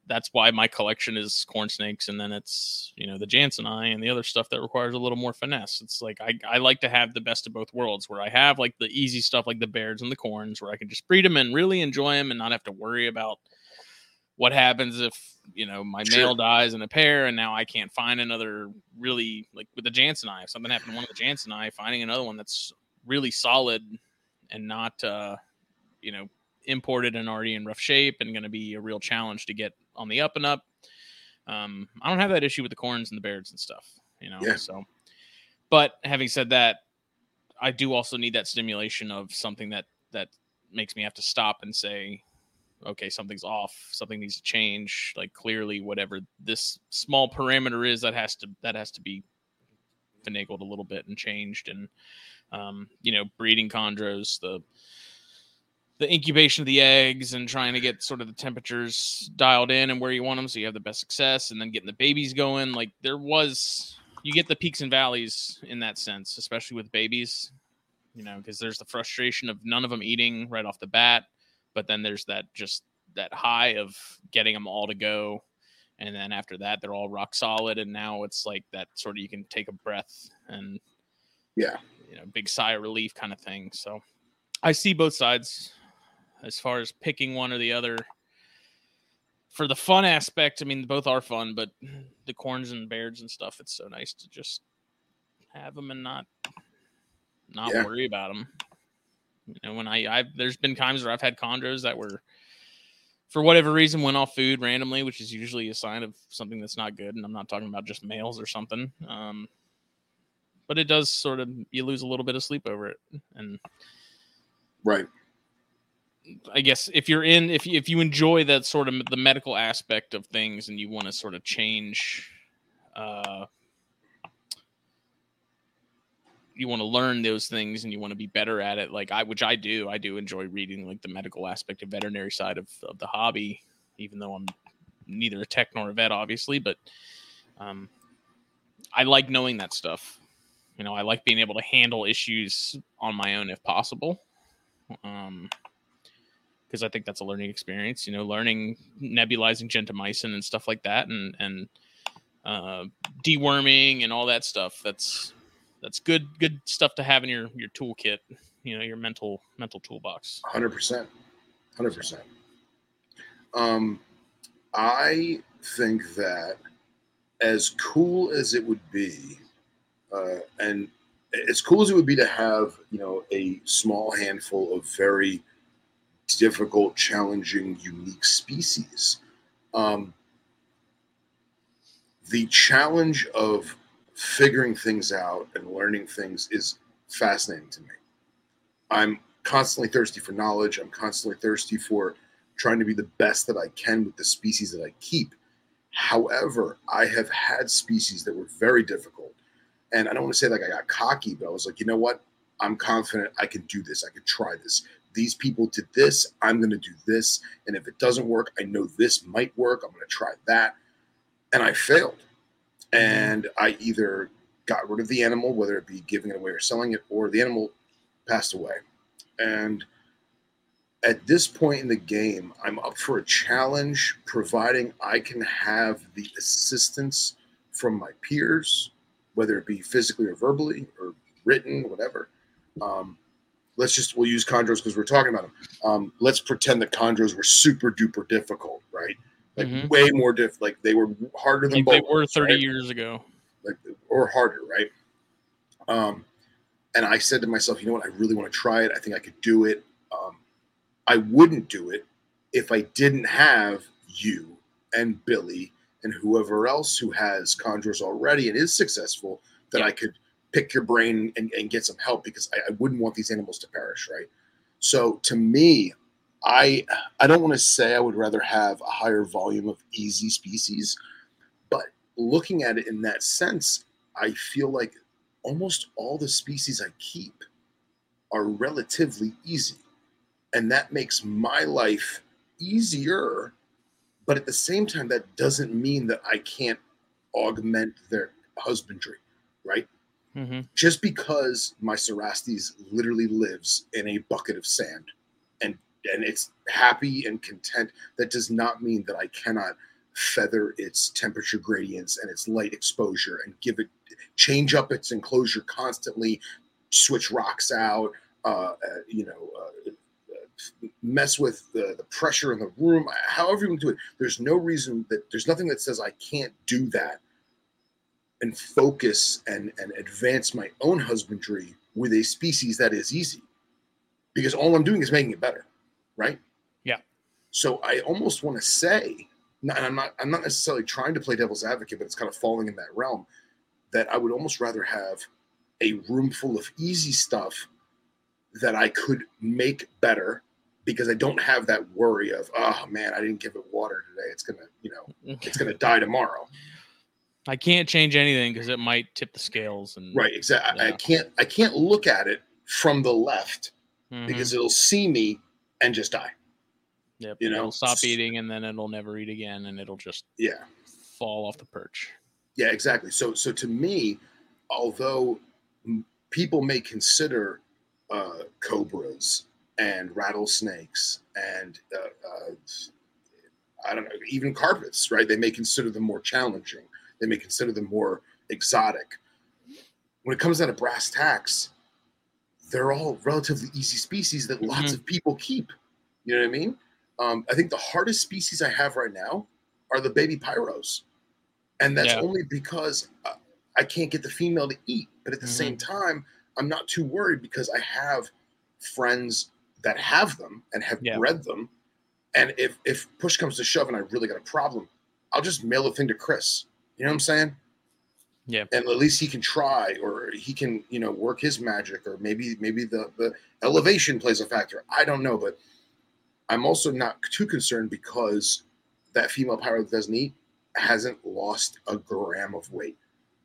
that's why my collection is corn snakes, and then it's you know the jansenii and the other stuff that requires a little more finesse. It's like I, I like to have the best of both worlds, where I have like the easy stuff like the bears and the corns, where I can just breed them and really enjoy them and not have to worry about what happens if you know my Sure. male dies in a pair and now I can't find another really like with the jansenii. If something happened to one of the jansenii, finding another one that's really solid and not uh, you know imported and already in rough shape and going to be a real challenge to get on the up and up. Um, I don't have that issue with the corns and the bears and stuff, you know. Yeah. So, but having said that, I do also need that stimulation of something that that makes me have to stop and say, okay, something's off, something needs to change. Like clearly, whatever this small parameter is, that has to that has to be finagled a little bit and changed. And um, you know, breeding chondros, the the incubation of the eggs and trying to get sort of the temperatures dialed in and where you want them so you have the best success and then getting the babies going. Like there was you get the peaks and valleys in that sense especially with babies you know because there's the frustration of none of them eating right off the bat but then there's that just that high of getting them all to go. And then after that they're all rock solid and now it's like that sort of you can take a breath and Yeah. you know big sigh of relief kind of thing. So i see both sides as far as picking one or the other for the fun aspect i mean both are fun but the corns and beards and stuff it's so nice to just have them and not not Yeah. worry about them you know when i i've there's been times where i've had chondros that were for whatever reason went off food randomly which is usually a sign of something that's not good and i'm not talking about just males or something um but it does sort of you lose a little bit of sleep over it and Right. I guess if you're in if you, if you enjoy that sort of the medical aspect of things and you want to sort of change uh you want to learn those things and you want to be better at it like I which I do I do enjoy reading like the medical aspect of veterinary side of, of the hobby even though I'm neither a tech nor a vet obviously but um I like knowing that stuff. You know I like being able to handle issues on my own if possible. Um because I think that's a learning experience. You know, learning nebulizing gentamicin and stuff like that, and and uh, deworming and all that stuff. That's that's good good stuff to have in your your toolkit. You know, your mental mental toolbox. Hundred percent, hundred percent. Um, I think that as cool as it would be, uh, and as cool as it would be to have, you know, a small handful of very difficult, challenging, unique species. Um, the challenge of figuring things out and learning things is fascinating to me. I'm constantly thirsty for knowledge. I'm constantly thirsty for trying to be the best that I can with the species that I keep. However, I have had species that were very difficult. And I don't want to say like I got cocky, but I was like, you know what? I'm confident I can do this. I can try this. These people did this. I'm going to do this. And if it doesn't work, I know this might work. I'm going to try that. And I failed. And I either got rid of the animal, whether it be giving it away or selling it, or the animal passed away. And at this point in the game, I'm up for a challenge, providing I can have the assistance from my peers, whether it be physically or verbally or written, whatever. Um, let's just we'll use chondros because we're talking about them. Um, let's pretend that chondros were super duper difficult, right? Like Mhm. way more diff, like they were harder than Like they were 30 right? years ago. like or harder, right? Um, and I said to myself, you know what? I really want to try it. I think I could do it. Um, I wouldn't do it if I didn't have you and Billy and whoever else who has chondros already and is successful that Yeah. I could pick your brain and, and get some help because I, I wouldn't want these animals to perish, right? So to me, I I don't want to say I would rather have a higher volume of easy species, but looking at it in that sense, I feel like almost all the species I keep are relatively easy. And that makes my life easier. But at the same time, that doesn't mean that I can't augment their husbandry, right? Hmm Just because my Cerastes literally lives in a bucket of sand and and it's happy and content, that does not mean that I cannot feather its temperature gradients and its light exposure and give it change up its enclosure constantly, switch rocks out, uh, uh, you know, uh, uh, mess with the, the pressure in the room. However you want to do it, there's no reason that there's nothing that says I can't do that and focus and and advance my own husbandry with a species that is easy, because all I'm doing is making it better, right? Yeah. So I almost want to say, and I'm not I'm not necessarily trying to play devil's advocate, but it's kind of falling in that realm that I would almost rather have a room full of easy stuff that I could make better because I don't have that worry of, oh man, I didn't give it water today. It's gonna, you know, it's gonna [laughs] die tomorrow. I can't change anything because it might tip the scales and Right, exactly. I can't I can't look at it from the left Mhm. because it'll see me and just die. Yep, you know, it'll stop eating and then it'll never eat again and it'll just Yeah. fall off the perch. Yeah, exactly. So, so to me, although people may consider uh, cobras and rattlesnakes and uh, uh, I don't know, even carpets, right? They may consider them more challenging. They may consider them more exotic. When it comes down to brass tacks, they're all relatively easy species that lots Mhm. of people keep. You know what I mean? Um, I think the hardest species I have right now are the baby pyros, and that's Yeah. only because uh, I can't get the female to eat. But at the Mhm. same time, I'm not too worried because I have friends that have them and have Yeah. bred them. And if if push comes to shove and I really got a problem, I'll just mail the thing to Chris. You know what I'm saying? Yeah. And at least he can try, or he can, you know, work his magic, or maybe maybe the the elevation plays a factor. I don't know, but I'm also not too concerned because that female pyro that doesn't eat hasn't lost a gram of weight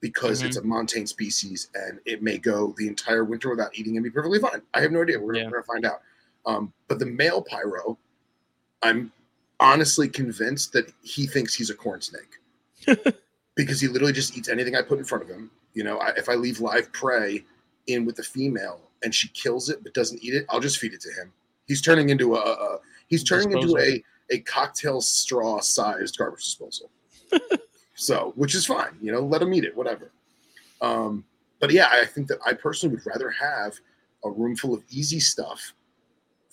because it's a montane species and it may go the entire winter without eating and be perfectly fine. I have no idea. We're, Yeah. gonna find out. Um, but the male pyro, I'm honestly convinced that he thinks he's a corn snake [laughs] because he literally just eats anything I put in front of him. You know, I, if I leave live prey in with the female and she kills it but doesn't eat it, I'll just feed it to him. He's turning into a, a he's turning into a a cocktail straw sized garbage disposal. [laughs] so, which is fine, you know, let him eat it, whatever. Um, but yeah, I think that I personally would rather have a room full of easy stuff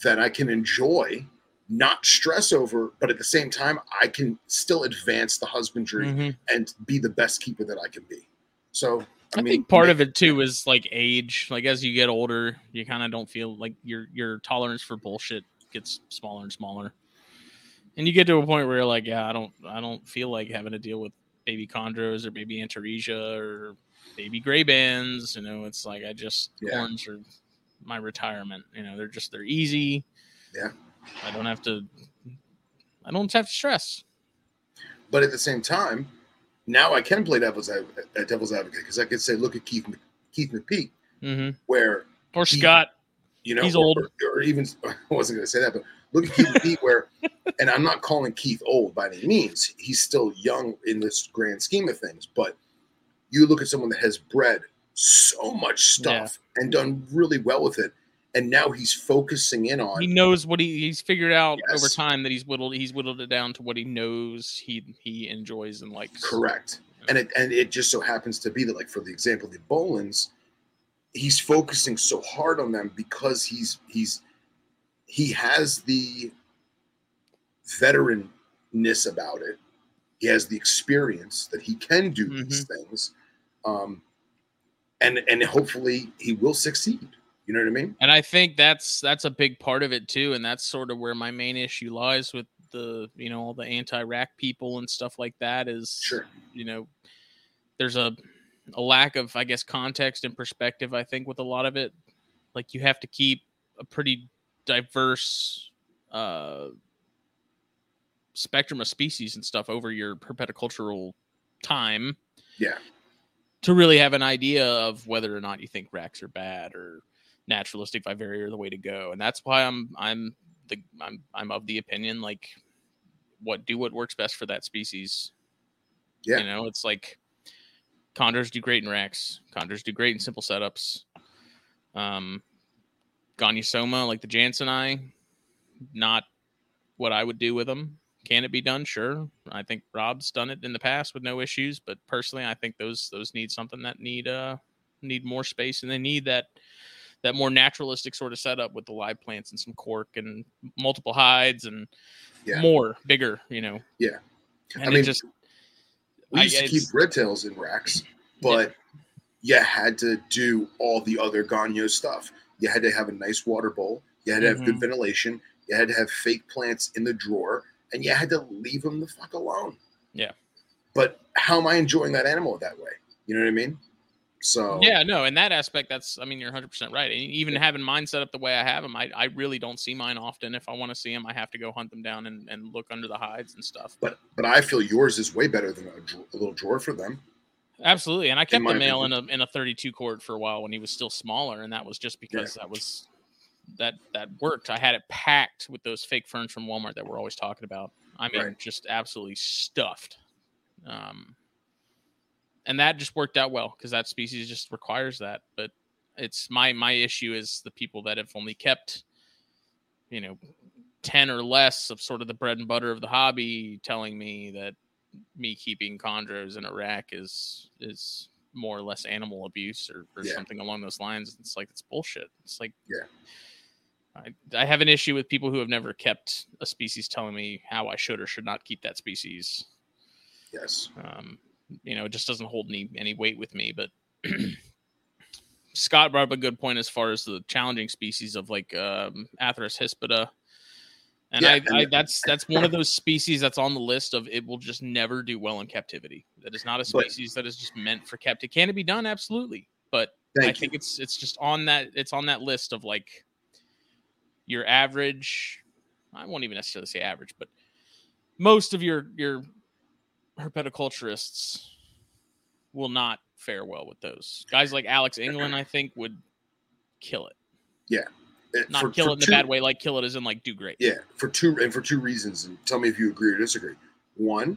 that I can enjoy, not stress over, but at the same time, I can still advance the husbandry Mhm. and be the best keeper that I can be. So, I, I, mean, think part of it too is like age. Like as you get older, you kind of don't feel like your your tolerance for bullshit gets smaller and smaller. And you get to a point where you're like, yeah, I don't I don't feel like having to deal with baby chondros or baby antaresia or baby gray bands. You know, it's like I just Yeah. horns are my retirement. You know, they're just they're easy. Yeah. I don't have to I don't have to stress. but at the same time, now I can play devil's ad- uh, devil's advocate because I can say, look at Keith Keith McPeak, hmm where Or He- Scott. you know He's or, old. or, or even [laughs] I wasn't going to say that, but look at Keith McPeak, where, [laughs] and I'm not calling Keith old by any means. He's still young in this grand scheme of things, but you look at someone that has bred so much stuff and done really well with it, and now he's focusing in on He knows what he he's figured out over time that he's whittled he's whittled it down to what he knows he he enjoys and likes. Correct. And it and it just so happens to be that, like for the example, the Boelens, he's focusing so hard on them because he's he's he has the veteranness about it. He has the experience that he can do these things, um, and and hopefully he will succeed. You know what I mean? And I think that's that's a big part of it too, and that's sort of where my main issue lies with the you know all the anti-rack people and stuff like that is Sure. you know there's a a lack of I guess context and perspective I think with a lot of it. Like you have to keep a pretty diverse uh spectrum of species and stuff over your herpetocultural time Yeah. to really have an idea of whether or not you think racks are bad or naturalistic vivaria are the way to go. And that's why I'm I'm the I'm I'm of the opinion like what do what works best for that species. Yeah. You know, it's like chondros do great in racks. Chondros do great in simple setups. Um Gonyosoma, like the jansenii, not what I would do with them. Can it be done? Sure. I think Rob's done it in the past with no issues, but personally, I think those those need something that need uh need more space and they need that that more naturalistic sort of setup with the live plants and some cork and multiple hides and Yeah. more bigger, you know. Yeah. And I mean, just We I- used to keep red tails in racks, but you had to do all the other Gonyo stuff. You had to have a nice water bowl. You had to have good Mhm. ventilation. You had to have fake plants in the drawer, and you had to leave them the fuck alone. Yeah. But how am I enjoying that animal that way? You know what I mean? So Yeah, no, in that aspect, that's I mean, you're 100 percent right. And even having mine set up the way I have them, I, I really don't see mine often. If I want to see them, I have to go hunt them down and, and look under the hides and stuff. But but I feel yours is way better than a, dr- a little drawer for them. Absolutely, and I kept the male in a in a 32 cord for a while when he was still smaller, and that was just because that was that that worked. I had it packed with those fake ferns from Walmart that we're always talking about. I mean, Right. just absolutely stuffed. Um, and that just worked out well because that species just requires that. But it's my my issue is the people that have only kept, you know, ten or less of sort of the bread and butter of the hobby, telling me that me keeping chondros in a rack is is more or less animal abuse or, or Yeah. something along those lines. It's like it's bullshit. It's like Yeah. I, I have an issue with people who have never kept a species telling me how I should or should not keep that species. Yes. Um, you know, it just doesn't hold any any weight with me. But [clears throat] Scott brought up a good point as far as the challenging species of like um, Atheris hispida. And Yeah, I, I that's that's one of those species that's on the list of it will just never do well in captivity. That is not a But- species that is just meant for captivity. Can it be done? Absolutely. But I you. think it's it's just on that it's on that list of like your average I won't even necessarily say average, but most of your your herpetoculturists will not fare well with those. Guys like Alex England, I think, would kill it. Uh, Not for- kill for it in the two- bad way, like kill it as in like do great. Yeah, for two and for two reasons, and tell me if you agree or disagree. One,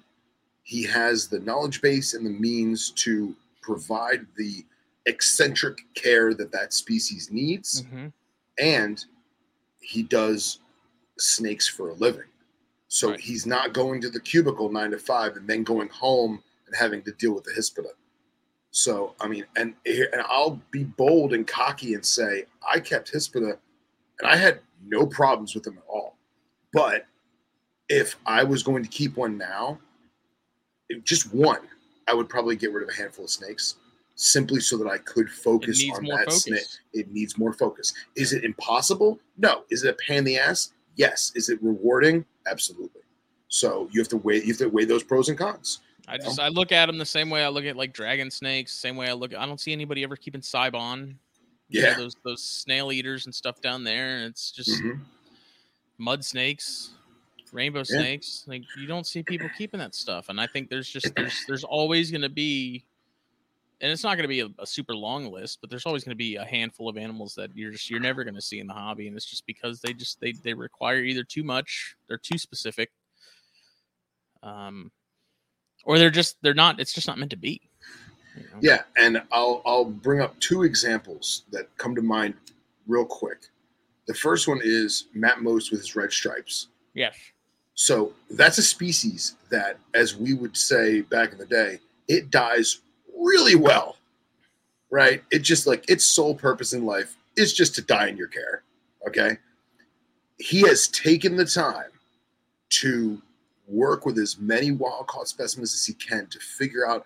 he has the knowledge base and the means to provide the eccentric care that that species needs, Mhm. and he does snakes for a living. So Right. he's not going to the cubicle nine to five and then going home and having to deal with the hispida. So I mean, and here, and I'll be bold and cocky and say I kept hispida, and I had no problems with them at all. But if I was going to keep one now, just one, I would probably get rid of a handful of snakes simply so that I could focus on that focus. snake. It needs more focus. Is it impossible? No. Is it a pain in the ass? Yes. Is it rewarding? Absolutely. So you have to weigh you have to weigh those pros and cons. I just I look at them the same way I look at like dragon snakes, same way I look. I don't see anybody ever keeping Sibon. You know, Yeah. those those snail eaters and stuff down there. and It's just Mhm. mud snakes. rainbow Yeah. snakes. Like you don't see people keeping that stuff, and I think there's just there's there's always going to be, and it's not going to be a, a super long list, but there's always going to be a handful of animals that you're just you're never going to see in the hobby, and it's just because they just they they require either too much, they're too specific, um, or they're just they're not. It's just not meant to be. you know? Yeah, and I'll I'll bring up two examples that come to mind real quick. The first one is Matt Most with his red stripes. Yes. So that's a species that, as we would say back in the day, it dies really well, right? It just like its sole purpose in life is just to die in your care. Okay. He has taken the time to work with as many wild caught specimens as he can to figure out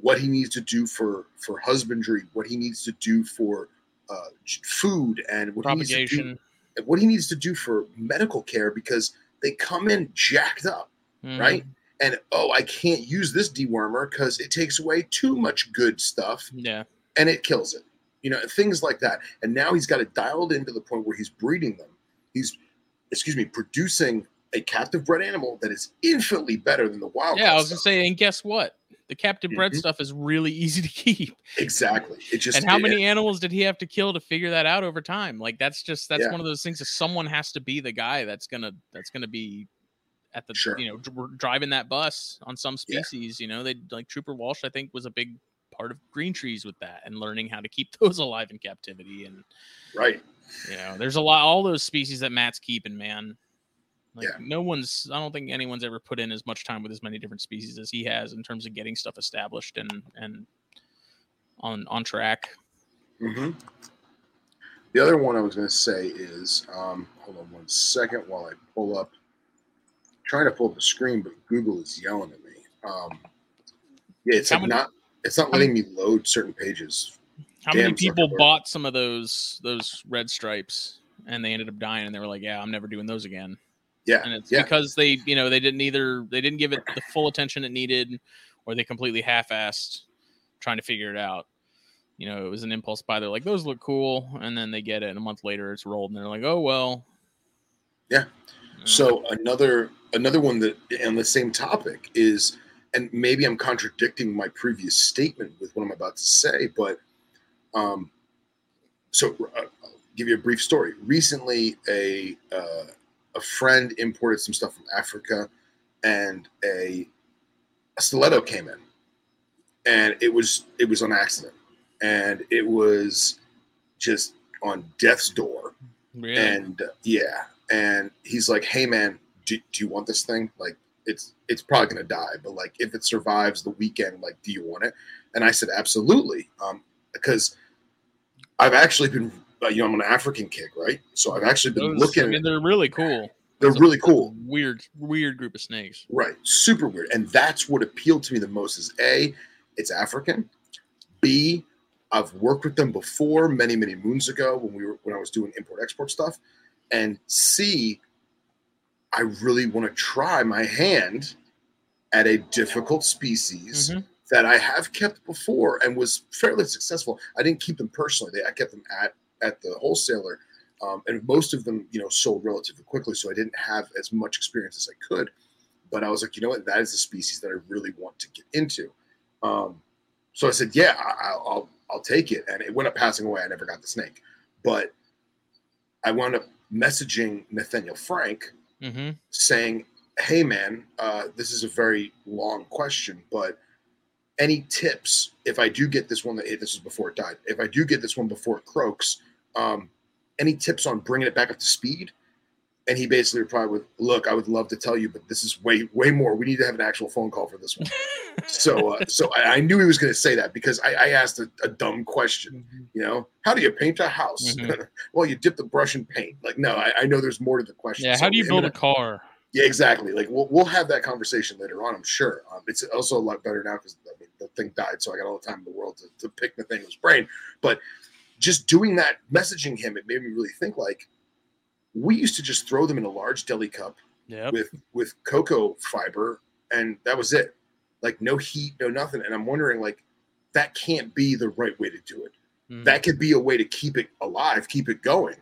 what he needs to do for for husbandry, what he needs to do for uh, food, and what he needs to do and what he needs to do for medical care because they come in jacked up, Mhm. right? And oh, I can't use this dewormer because it takes away too much good stuff Yeah. and it kills it. You know, things like that. And now he's got it dialed in to the point where he's breeding them. He's, excuse me, producing a captive bred animal that is infinitely better than the wild. Yeah, I was gonna say, and guess what? The captive bred Mhm. stuff is really [laughs] easy to keep. exactly. It just and how it- many animals did he have to kill to figure that out over time? Like that's just that's Yeah. one of those things that someone has to be the guy that's gonna that's gonna be at the Sure. you know dr- driving that bus on some Yeah. species. You know, they like Trooper Walsh. I think was a big part of green trees with that and learning how to keep [laughs] those alive in captivity. And right. you know, there's a lot all those species that Matt's keeping, man. Like Yeah. no one's I don't think anyone's ever put in as much time with as many different species as he has in terms of getting stuff established and and on on track. hmm The other one I was going to say is, um, hold on one second while I pull up. Trying to pull up the screen, but Google is yelling at me. Um, yeah, it's like many- not. It's not letting me load certain pages. How many people bought some of those those red stripes and they ended up dying and they were like, "Yeah, I'm never doing those again." Yeah, And it's yeah, because they, you know, they didn't either they didn't give it the full attention it needed or they completely half-assed trying to figure it out. You know, it was an impulse buy. They're like, "Those look cool," and then they get it, and a month later it's rolled, and they're like, "Oh well." Yeah. You So another another one that on the same topic is, and maybe I'm contradicting my previous statement with what I'm about to say, but um, so uh, I'll give you a brief story. Recently, a uh, a friend imported some stuff from Africa, and a, a stiletto came in, and it was it was on accident, and it was just on death's door. Really? and uh, yeah and he's like hey man do, do you want this thing like it's it's probably gonna die but like if it survives the weekend like do you want it and i said absolutely um because i've actually been uh, you know i'm an african kick right so i've actually been Those- looking I mean, they're really cool. they're really a cool Weird, weird group of snakes. Right. Super weird. And that's what appealed to me the most is A, it's African. B, I've worked with them before many, many moons ago when we were when I was doing import export stuff. And see, I really want to try my hand at a difficult species Mhm. that I have kept before and was fairly successful. I didn't keep them personally. They, I kept them at at the wholesaler, um, and most of them, you know, sold relatively quickly. So I didn't have as much experience as I could. But I was like, you know what? That is a species that I really want to get into. Um, so I said, yeah, I, I'll, I'll I'll take it. And it went up passing away. I never got the snake, but I wound up messaging Nathaniel Frank Mm-hmm. saying, "Hey, man, uh, this is a very long question, but any tips if I do get this one? That this is before it died. If I do get this one before it croaks, um, any tips on bringing it back up to speed?" And he basically replied with, "Look, I would love to tell you, but this is way way more. We need to have an actual phone call for this one." [laughs] so, uh, so I, I knew he was going to say that because I, I asked a, a dumb question. You know, how do you paint a house? Mhm. [laughs] well, you dip the brush in paint. Like, no, I, I know there's more to the question. Yeah. So How do you build and a car? yeah, exactly. Like we'll we'll have that conversation later on. I'm sure. Um, it's also a lot better now because I mean, the thing died, so I got all the time in the world to, to pick Nathaniel's brain. But just doing that, messaging him, it made me really think. Like we used to just throw them in a large deli cup Yep. with with cocoa fiber, and that was it. Like no heat, no nothing. And I'm wondering, like that can't be the right way to do it. Mhm. That could be a way to keep it alive, keep it going.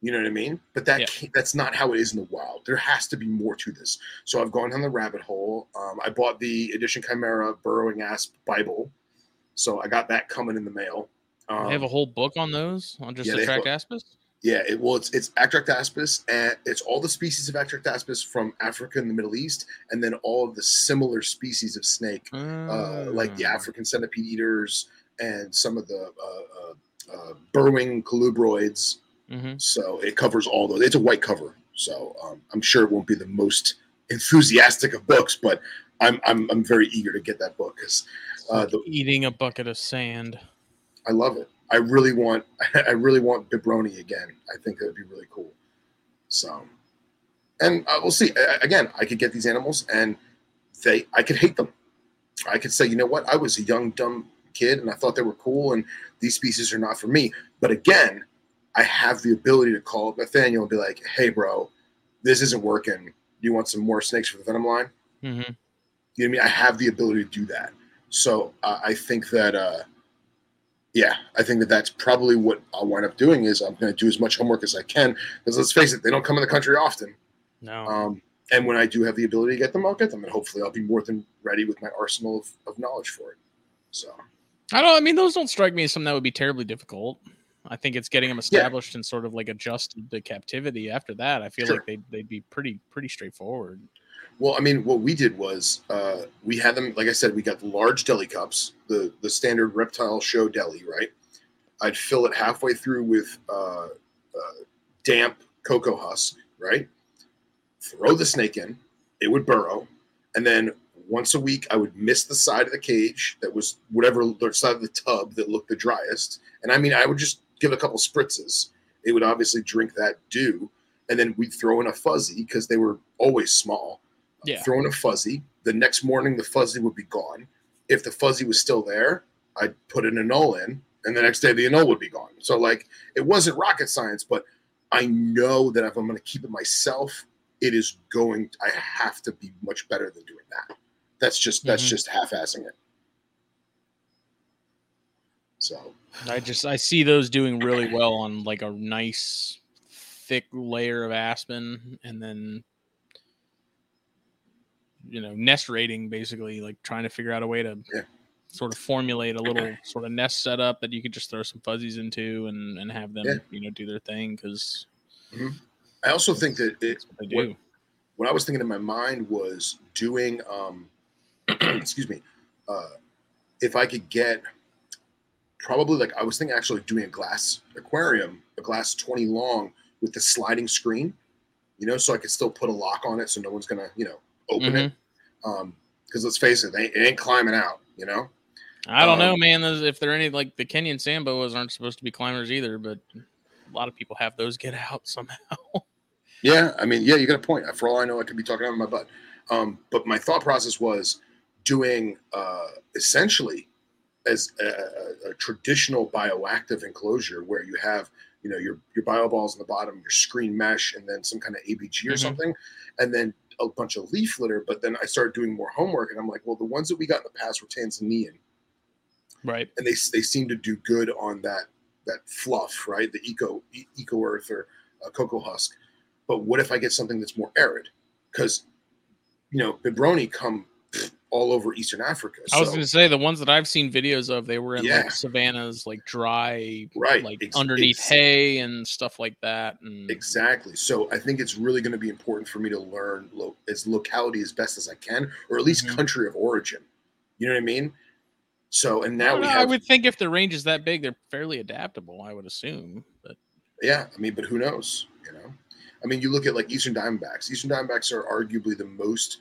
You know what I mean? But that Yeah. can't, that's not how it is in the wild. There has to be more to this. So I've gone down the rabbit hole. Um, I bought the Edition Chimaira Burrowing Asp Bible, so I got that coming in the mail. Um, they have a whole book on those on just yeah, Atractaspis. Yeah, it, well, it's it's Atractaspis, and it's all the species of Atractaspis from Africa and the Middle East, and then all of the similar species of snake, uh, like the Ah. African centipede eaters and some of the uh, uh, uh, burrowing colubroids. Mhm. So it covers all those. It's a white cover, so um, I'm sure it won't be the most enthusiastic of books, but I'm I'm, I'm very eager to get that book because uh, the, Eating a bucket of sand. I love it. I really want [laughs] I really want Bibroni again. I think that would be really cool. So, and uh, we'll see. Again, I could get these animals, and they I could hate them. I could say, you know what? I was a young dumb kid, and I thought they were cool, and these species are not for me. But again, I have the ability to call up Nathaniel and be like, hey, bro, this isn't working. You want some more snakes for the venom line? hmm You know what I mean? I have the ability to do that. So uh, I think that, uh, yeah, I think that that's probably what I'll wind up doing is I'm going to do as much homework as I can because let's face it, they don't come in the country often. No. Um, and when I do have the ability to get them, I'll get them, and hopefully I'll be more than ready with my arsenal of, of knowledge for it. So I don't. I mean, those don't strike me as something that would be terribly difficult. I think it's getting them established and sort of like adjusted to captivity. After that, I feel Sure. like they'd they'd be pretty pretty straightforward. Well, I mean, what we did was uh, we had them. Like I said, we got the large deli cups, the the standard reptile show deli, right? I'd fill it halfway through with uh, uh, damp cocoa husk, right? Throw the snake in, it would burrow, and then once a week I would miss the side of the cage that was whatever side of the tub that looked the driest, and I mean I would just give a couple spritzes. It would obviously drink that dew, and then we'd throw in a fuzzy because they were always small Yeah. a fuzzy. The next morning, the fuzzy would be gone. If the fuzzy was still there, I'd put an anole in, and the next day the anole would be gone. So like it wasn't rocket science, but I know that if I'm going to keep it myself, it is going. I have to be much better than doing that. That's just that's Mhm. just half-assing it. So I just I see those doing really well on like a nice thick layer of aspen, and then you know nest rating basically like trying to figure out a way to Yeah. sort of formulate a little sort of nest setup that you could just throw some fuzzies into and and have them Yeah. you know do their thing because I also think that it, what What- do. what I was thinking in my mind was doing, um, [clears throat] excuse me, uh, if I could get probably like I was thinking actually doing a glass aquarium, a glass 20 long with the sliding screen, you know, so I could still put a lock on it so no one's gonna, you know, open it. Um, because let's face it, they it ain't climbing out, you know. I don't know, Um, man. Those, if there are any like the Kenyan sand boas aren't supposed to be climbers either, but a lot of people have those get out [laughs] somehow. Yeah, I mean, yeah, you got a point. For all I know, I could be talking out of my butt. Um, but my thought process was doing uh, essentially as a, a, a traditional bioactive enclosure where you have, you know, your your bio balls on the bottom, your screen mesh, and then some kind of ABG or Mhm. something, and then a bunch of leaf litter. But then I started doing more homework, and I'm like, well, the ones that we got in the past were Tanzanian, right. and they they seem to do good on that that fluff, right? The eco eco earth or uh, cocoa husk. But what if I get something that's more arid? Because you know, bibroni come all over Eastern Africa. I was so- going to say the ones that I've seen videos of, they were in Yeah. like savannas, like dry, right, like ex- underneath ex- hay and stuff like that. And Exactly. So I think it's really going to be important for me to learn lo- its locality as best as I can, or at least Mhm. country of origin. You know what I mean? So and now we know, I would think if the range is that big, they're fairly adaptable. I would assume, but Yeah, I mean, but who knows? You know, I mean, you look at like Eastern Diamondbacks. Eastern Diamondbacks are arguably the most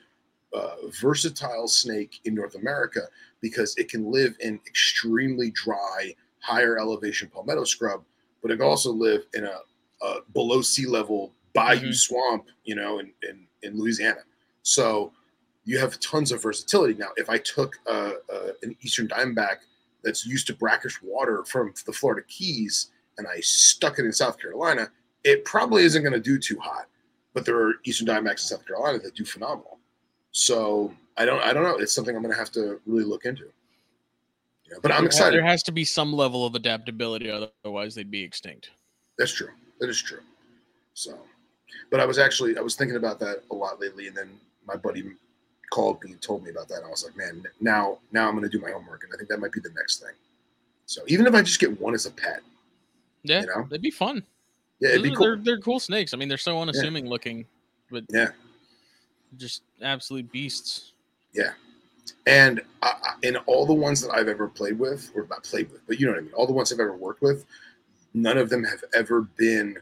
uh, versatile snake in North America because it can live in extremely dry, higher elevation palmetto scrub, but it can also live in a, a below sea level bayou Mhm. swamp, you know, in, in in Louisiana. So you have tons of versatility. Now, if I took uh, uh, an Eastern Diamondback that's used to brackish water from the Florida Keys and I stuck it in South Carolina, it probably isn't going to do too hot. But there are Eastern Diamondbacks in South Carolina that do phenomenal. So I don't, I don't know. It's something I'm going to have to really look into. You know, but I'm excited. There has to be some level of adaptability, otherwise they'd be extinct. That's true. That is true. So, but I was actually I was thinking about that a lot lately, and then my buddy called me and told me about that. And I was like, man, now now I'm going to do my homework, and I think that might be the next thing. So even if I just get one as a pet, Yeah, You know? they'd be fun. yeah, it'd be cool. They're, they're cool snakes. I mean, they're so unassuming looking, but Yeah. Just absolute beasts. Yeah, and I, in all the ones that I've ever played with, or not played with, but you know what I mean, all the ones I've ever worked with, none of them have ever been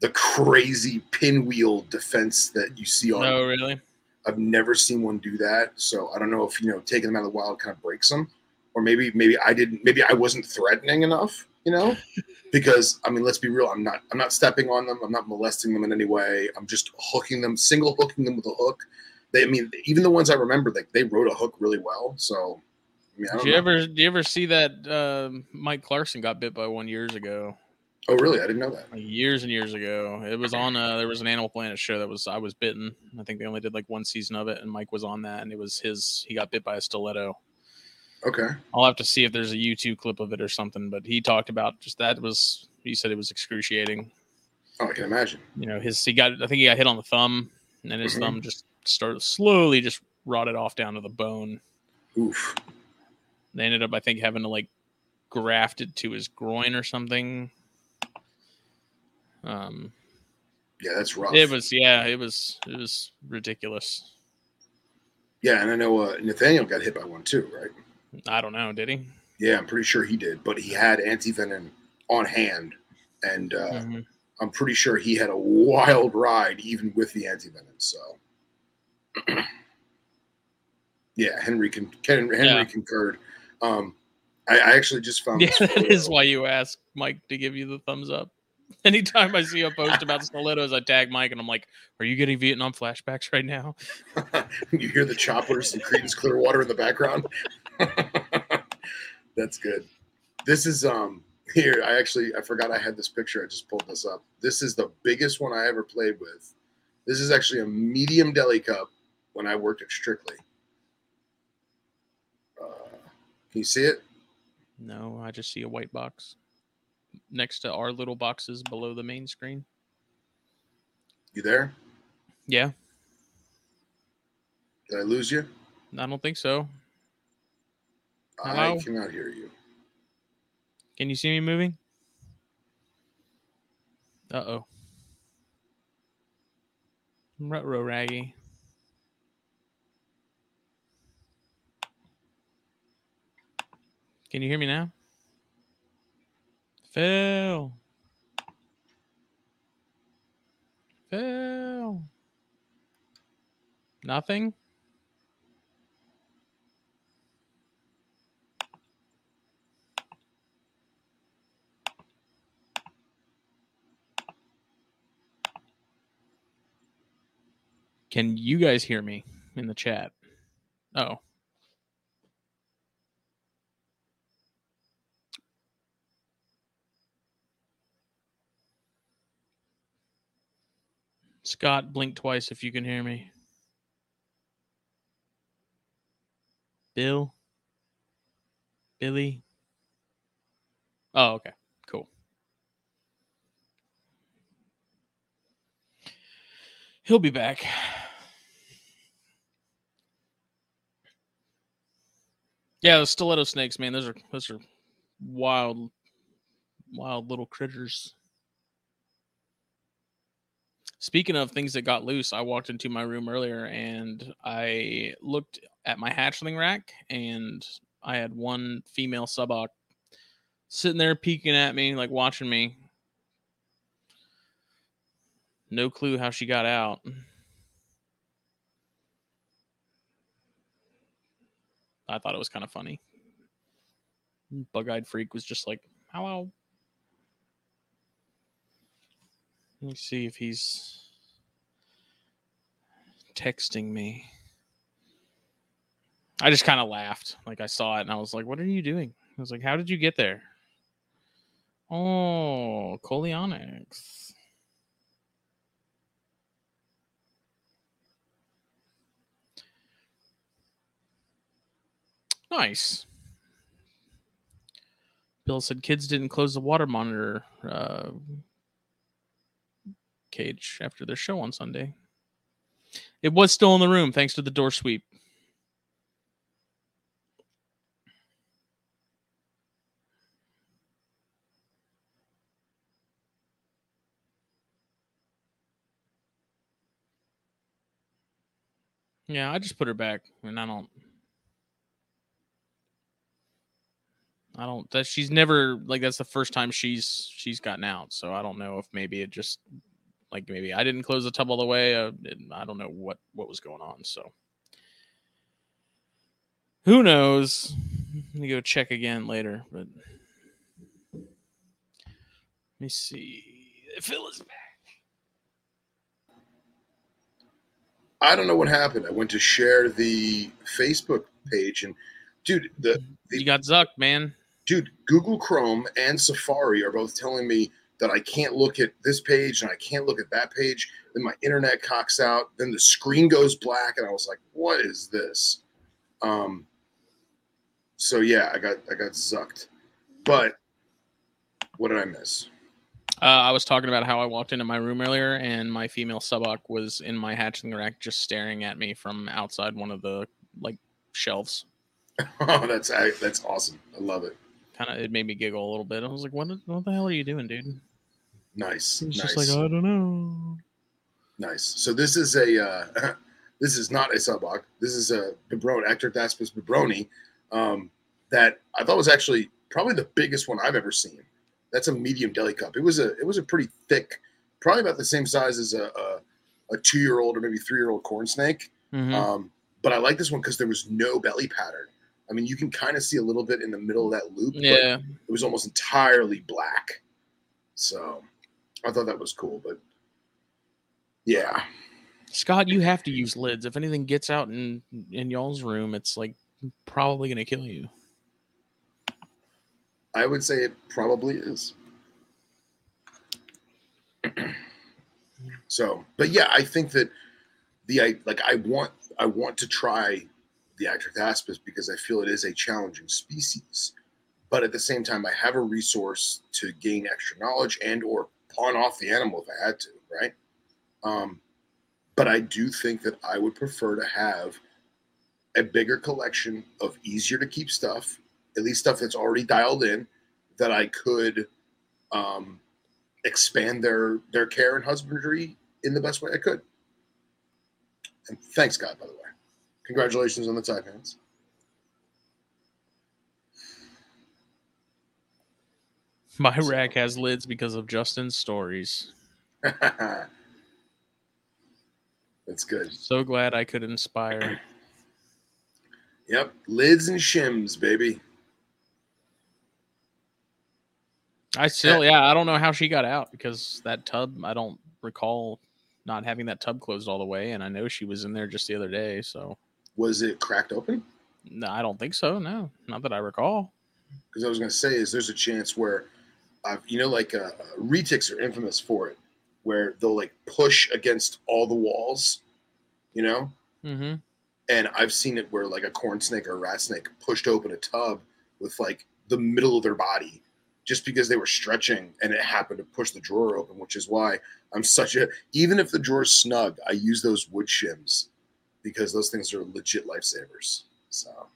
the crazy pinwheel defense that you see on. No, really. I've never seen one do that, so I don't know if you know taking them out of the wild kind of breaks them, or maybe maybe I didn't, maybe I wasn't threatening enough, you know, because I mean, let's be real, I'm not I'm not stepping on them, I'm not molesting them in any way, I'm just hooking them, single hooking them with a hook. They, I mean, even the ones I remember, like they wrote a hook really well. So, I mean, I Did don't you know. ever did you ever see that um Mike Clarkson got bit by one years ago? oh, really? I didn't know that. Like years and years ago. It was on uh there was an Animal Planet show that was I was bitten. I think they only did like one season of it and Mike was on that and it was his he got bit by a stiletto. Okay. I'll have to see if there's a YouTube clip of it or something, but he talked about just that was he said it was excruciating. Oh, I can imagine. You know, his he got I think he got hit on the thumb and his Mhm. thumb just started slowly just rotted off down to the bone. Oof. They ended up I think having to like graft it to his groin or something. Um Yeah, that's rough. It was yeah, it was it was ridiculous. Yeah, and I know uh, Nathaniel got hit by one too, right? I don't know, did he? Yeah, I'm pretty sure he did, but he had antivenom on hand, and uh, Mhm. I'm pretty sure he had a wild ride even with the antivenom. So, [clears throat] yeah, Henry can Ken, Henry Yeah. concurred. Um, I, I actually just found Yeah, this [laughs] that is why you ask Mike to give you the thumbs up. [laughs] Anytime I see a post about [laughs] stilettos, I tag Mike and I'm like, "Are you getting Vietnam flashbacks right now?" you hear the choppers and Creedence Clearwater in the background. [laughs] That's good. This is um here. I actually I forgot I had this picture. I just pulled this up. This is the biggest one I ever played with. This is actually a medium deli cup when I worked at Strictly. Uh, can you see it? No, I just see a white box next to our little boxes below the main screen. You there? Yeah, Did I lose you? I don't think so. I cannot hear you. Can you see me moving? Uh oh. Rutro raggy. Can you hear me now? Phil. Phil. Nothing? Can you guys hear me in the chat? Oh. Scott, blink twice if you can hear me. Bill? Billy? Oh, okay. Cool. He'll be back. Yeah, the stiletto snakes, man. Those are those are wild, wild little critters. Speaking of things that got loose, I walked into my room earlier and I looked at my hatchling rack and I had one female suboc sitting there peeking at me, like watching me. No clue how she got out. I thought it was kind of funny. Bug eyed freak was just like, hello. Let me see if he's texting me. I just kind of laughed. Like I saw it and I was like, what are you doing? I was like, how did you get there? Oh, Colionics. Nice. Bill said kids didn't close the water monitor. Uh, cage after their show on Sunday. It was still in the room thanks to the door sweep. Yeah, I just put her back, and I don't. I don't. That she's never like that's the first time she's she's gotten out. So I don't know if maybe it just like maybe I didn't close the tub all the way. Uh, I don't know what what was going on. So who knows? Let me go check again later. But let me see. Phil is back. I don't know what happened. I went to share the Facebook page, and dude, the, the You got zucked, man. Dude, Google Chrome and Safari are both telling me that I can't look at this page and I can't look at that page. Then my internet cocks out. Then the screen goes black, and I was like, "What is this?" Um. So yeah, I got I got zucked, but what did I miss? Uh, I was talking about how I walked into my room earlier and my female subok was in my hatching rack just staring at me from outside one of the like shelves. [laughs] Oh, that's that's awesome. I love it. Kind of, it made me giggle a little bit. I was like, "What? What the hell are you doing, dude?" Nice, It's nice, just like, I don't know. nice. So this is a uh, [laughs] this is not a subok. This is a Bibroni, Atractaspis bibroni, um, that I thought was actually probably the biggest one I've ever seen. That's a medium deli cup. It was a it was a pretty thick, probably about the same size as a a, a two year old or maybe three year old corn snake. Mhm. Um, but I like this one because there was no belly pattern. I mean, you can kind of see a little bit in the middle of that loop, but yeah, it was almost entirely black. So I thought that was cool. But yeah, Scott, you have to use lids. If anything gets out in in y'all's room, it's like probably gonna kill you. I would say it probably is. so, but yeah, I think that the I like I want I want to try the Atractaspis because I feel it is a challenging species. But at the same time, I have a resource to gain extra knowledge and or pawn off the animal if I had to, right? Um, but I do think that I would prefer to have a bigger collection of easier to keep stuff, at least stuff that's already dialed in, that I could um, expand their their care and husbandry in the best way I could. And thanks, God, by the way. Congratulations on the Taipans. My So- rack has lids because of Justin's stories. [laughs] That's good. So glad I could inspire. Yep, lids and shims, baby. I still, eh. yeah, I don't know how she got out because that tub, I don't recall not having that tub closed all the way, and I know she was in there just the other day. So, Was it cracked open? no, I don't think so. No, not that I recall. Because I was going to say is there's a chance where, uh, you know, like uh, retics are infamous for it, where they'll like push against all the walls, you know, Mm-hmm. and I've seen it where like a corn snake or a rat snake pushed open a tub with like the middle of their body just because they were stretching and it happened to push the drawer open, which is why I'm such a even if the drawer's snug, I use those wood shims because those things are legit lifesavers. So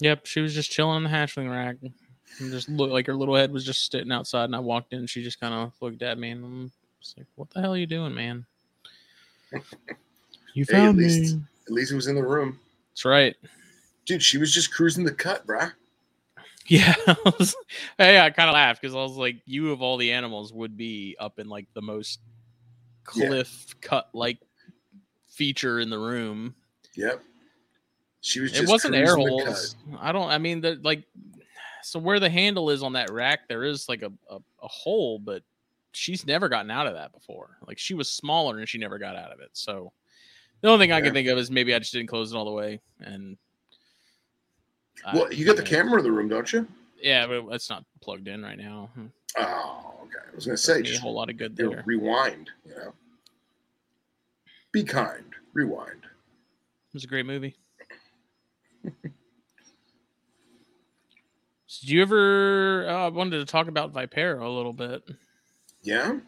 Yep, she was just chilling in the hatchling rack. And just looked like her little head was just sitting outside, and I walked in. and She just kind of looked at me, and I'm just like, "What the hell are you doing, man? You Hey, at found least- me." at least it was in the room. That's right. Dude, she was just cruising the cut, bruh. Yeah, [laughs] I was, hey, I kind of laughed because I was like, "You of all the animals would be up in like the most Yeah. cliff cut like feature in the room." Yep. She was just it wasn't air holes. I don't. I mean, the like, so where the handle is on that rack, there is like a, a a hole, but she's never gotten out of that before. Like she was smaller and she never got out of it. So the only thing I can think of is maybe I just didn't close it all the way. And I- Well, you got the camera in the room, don't you? Yeah, but it's not plugged in right now. Hmm. Oh, okay. I was gonna say me a whole lot of good there. rewind, you know. Be kind. Rewind. It was a great movie. So Did you ever? Uh, I wanted to talk about Vipera a little bit. Yeah.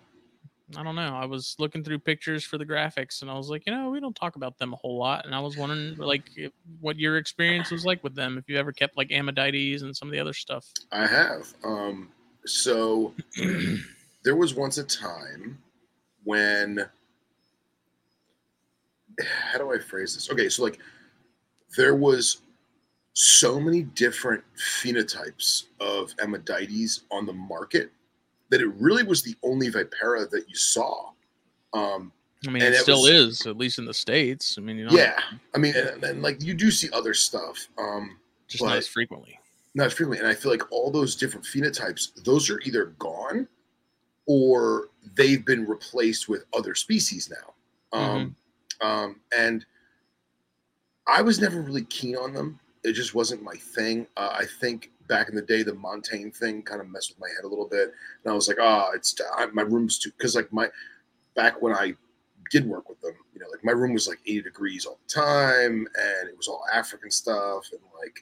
I don't know. I was looking through pictures for the graphics, and I was like, you know, we don't talk about them a whole lot. And I was wondering, like, if, what your experience was like with them. If you ever kept like Ammodytes and some of the other stuff. I have. Um, so [clears throat] there was once a time when how do I phrase this? Okay, so like there was so many different phenotypes of Ammodytes on the market that it really was the only Vipera that you saw. Um, I mean, it it still was- is, at least in the states. I mean, you know, yeah, I mean, and, and like you do see other stuff, um, just not as frequently. not as frequently, and I feel like all those different phenotypes, those are either gone or they've been replaced with other species now. Um, um, and I was never really keen on them. It just wasn't my thing. Uh, I think back in the day, the Montaigne thing kind of messed with my head a little bit, and I was like, "Ah, it's I, my room's too." Because like my back when I did work with them, you know, like my room was like 80 degrees all the time, and it was all African stuff, and like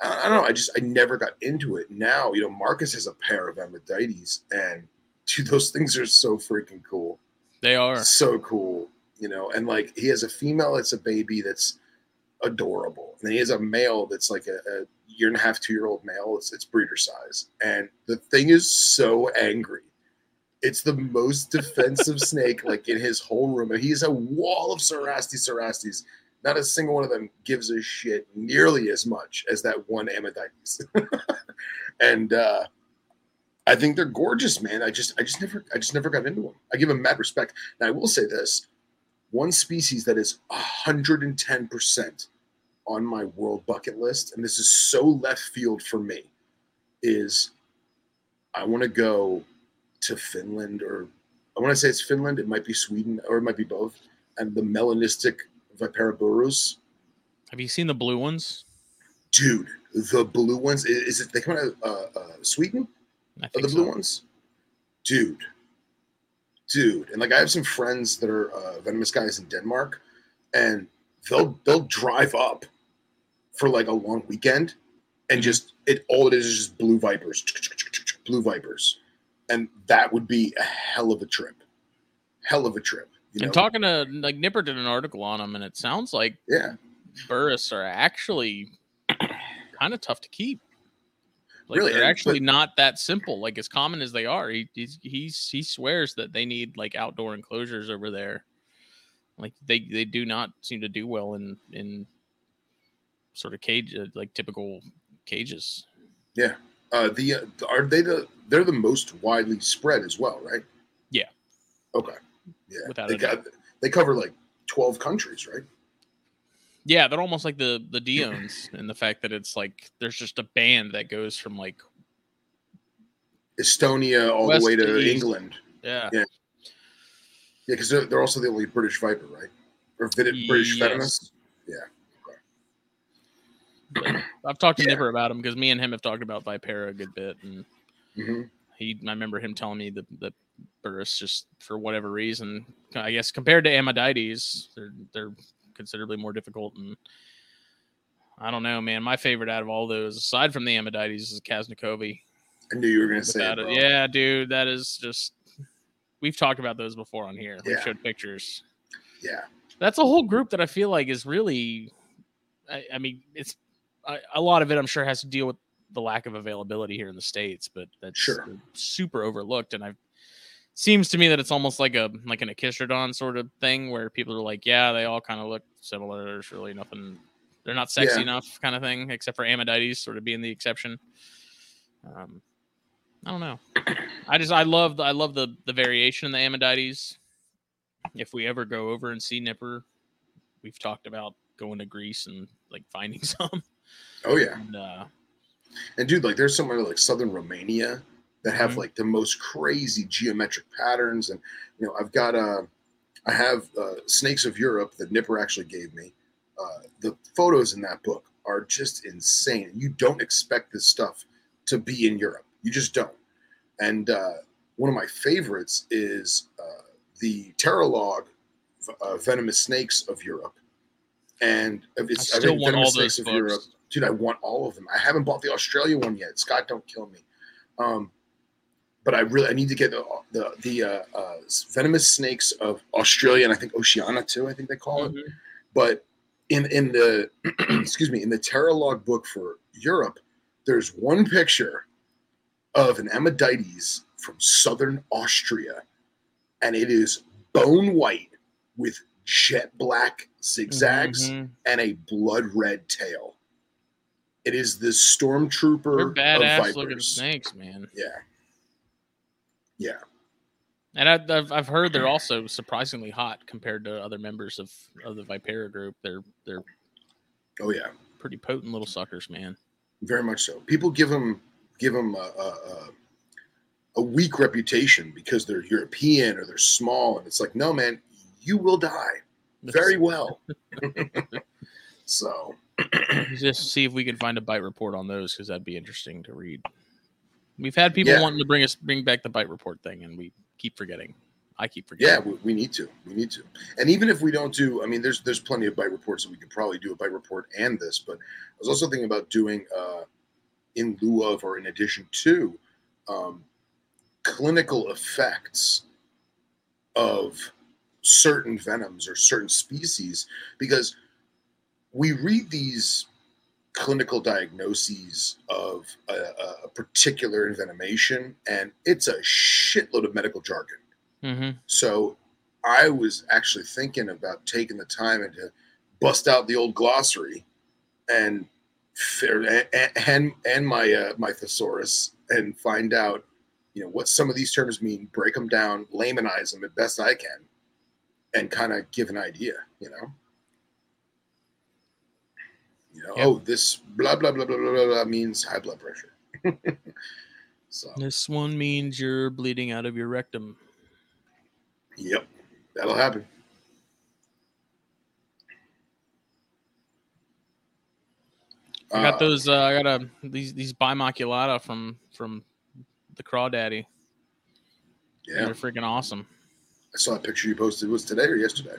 I, I don't know. I just I never got into it. Now, you know, Marcus has a pair of Ammodytes, and dude, those things are so freaking cool They are. so cool, you know. And like he has a female that's a baby that's adorable, and then he has a male that's like a, a year and a half, two year old male. It's it's breeder size, and the thing is so angry. It's the most defensive [laughs] snake like in his whole room. And he's a wall of Cerastes Cerastes. Not a single one of them gives a shit nearly as much as that one Ammodytes. [laughs] and uh I think they're gorgeous, man. I just I just never I just never got into them. I give them mad respect. Now I will say this: one species that is hundred and ten percent on my world bucket list, and this is so left field for me, is I want to go to Finland or I want to say it's Finland. It might be Sweden or it might be both. And the melanistic Vipera berus, Have you seen the blue ones? dude, the blue ones. Is it they come out of uh, uh, Sweden? I Are think the blue so. ones? Dude. Dude. And like I have some friends that are uh, venomous guys in Denmark and they'll they'll drive up for like a long weekend and just it all it is is just blue vipers. Blue vipers. And that would be a hell of a trip. Hell of a trip. You know? And talking to like Nipper did an article on them, and it sounds like yeah. Berus are actually [clears throat] kind of tough to keep. Like Really, they're actually not that simple. Like as common as they are, he he's, he swears that they need like outdoor enclosures over there. Like they they do not seem to do well in in sort of cage uh, like typical cages. Yeah. Uh, the uh, are they the they're the most widely spread as well, right? Yeah. Okay. Yeah. Without they, got, they cover like twelve countries, right? Yeah, they're almost like the the Dion's in the fact that it's like there's just a band that goes from like Estonia all West the way to. England. yeah Yeah. Yeah, because they're, they're also the only British viper, right? Or vid- British Yes. venomous. But I've talked to Yeah. Nipper about him because me and him have talked about Vipera a good bit, and hmm he I remember him telling me that that Berus just for whatever reason, I guess compared to Ammodytes, they're they're considerably more difficult and I don't know, man. My favorite out of all those, aside from the Ammodytes, is Kaznakovi. I knew you were going to say it. bro. Yeah, dude, that is just. We've talked about those before on here. We've showed pictures. Yeah. That's a whole group that I feel like is really. I, I mean, it's I, a lot of it. I'm sure has to deal with the lack of availability here in the states, but that's Sure. super overlooked. And I seems to me that it's almost like a like an Agkistrodon sort of thing where people are like, yeah, they all kind of look similar. There's really nothing. They're not sexy Yeah. enough, kind of thing, except for Ammodytes sort of being the exception. Um, I don't know. I just I love the I love the the variation in the Ammodytes. If we ever go over and see Nipper, we've talked about going to Greece and like finding [laughs] some. Oh yeah. And, uh, And dude, like there's somewhere like southern Romania that have Mhm. like the most crazy geometric patterns. And you know, I've got a, I have uh, Snakes of Europe that Nipper actually gave me. Uh, the photos in that book are just insane. You don't expect this stuff to be in Europe. You just don't. And uh, one of my favorites is uh, the Terralog uh, Venomous Snakes of Europe. And it's I I still think want all Venomous those Snakes of Europe dude, I want all of them. I haven't bought the Australia one yet. Scott, don't kill me. Um, but I really I need to get the the, the uh, uh, venomous snakes of Australia and I think Oceania too. I think they call it. Mhm. But in in the [clears throat] excuse me in the Terralog book for Europe, there's one picture of an Ammodytes from southern Austria, and it is bone white with jet black zigzags Mhm. and a blood red tail. It is the They're stormtrooper of badass looking snakes, man. Yeah, yeah, And I've I've heard they're also surprisingly hot compared to other members of, of the Vipera group. They're they're oh yeah, pretty potent little suckers, man. very much so. People give them give them a, a, a, a weak reputation because they're European or they're small, and it's like, no, man, you will die very well. [laughs] so [clears throat] just see if we can find a bite report on those because that'd be interesting to read. We've had people Yeah. wanting to bring us bring back the bite report thing, and we keep forgetting. I keep forgetting. yeah, we, we need to, we need to, and even if we don't do, I mean, there's there's plenty of bite reports that we could probably do a bite report and this, but I was also thinking about doing uh, in lieu of or in addition to um, clinical effects of certain venoms or certain species because we read these clinical diagnoses of a, a- particular envenomation and it's a shitload of medical jargon hmm so I was actually thinking about taking the time and to bust out the old glossary and and, and my uh, my thesaurus and find out you know what some of these terms mean, break them down, laymanize them as best I can, and kind of give an idea. You know. Know, Yep. oh, this blah blah blah blah blah blah, blah means high blood pressure. [laughs] so, This one means you're bleeding out of your rectum. yep, that'll happen. I got Uh, those. Uh, I got a these these bimaculata from from the Crawdaddy. Yeah, They're freaking awesome. I saw a picture you posted. Was today or yesterday?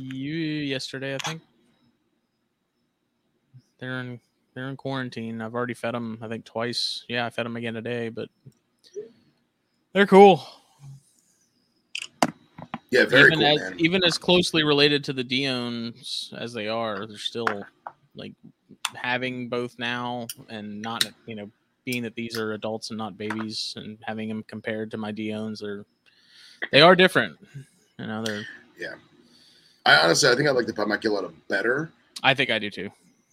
You yesterday, I think. They're in they're in quarantine. I've already fed them. I think twice. Yeah, I fed them again today, but they're cool. Yeah, very even cool, as man. even as closely related to the Diones as they are, they're still like having both now and not you know being that these are adults and not babies and having them compared to my Diones, they're they are different. You know, they're yeah. I honestly, I think I like the Bimaculata better, I think I do too.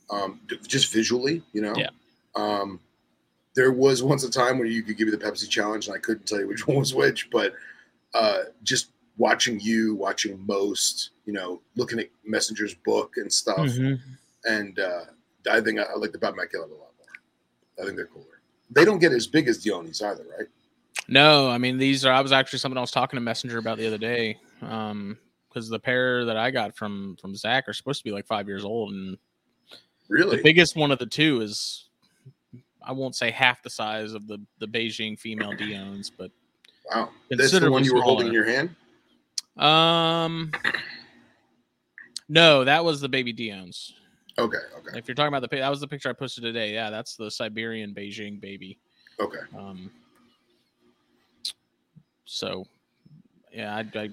Um, just visually. You know. Yeah. Um, there was once a time where you could give me the Pepsi challenge, and I couldn't tell you which [laughs] one was which, but uh, just watching you, watching most, you know, looking at Messenger's book and stuff, Mhm. and uh, I think I, I like the Bimaculata a lot more. I think they're cooler. They don't get as big as Dionis either, right? No, I mean these are. I was actually something I was talking to Messenger about the other day, um, because the pair that I got from from Zach are supposed to be like five years old, and Really? the biggest one of the two is, I won't say half the size of the the Beijing female Diones, but wow. That's the one you were holding in your hand. um, no, that was the baby Diones. Okay. Okay. If you're talking about the that was the picture I posted today. Yeah, that's the Siberian Beijing baby. Okay. Um, so, yeah, I, I,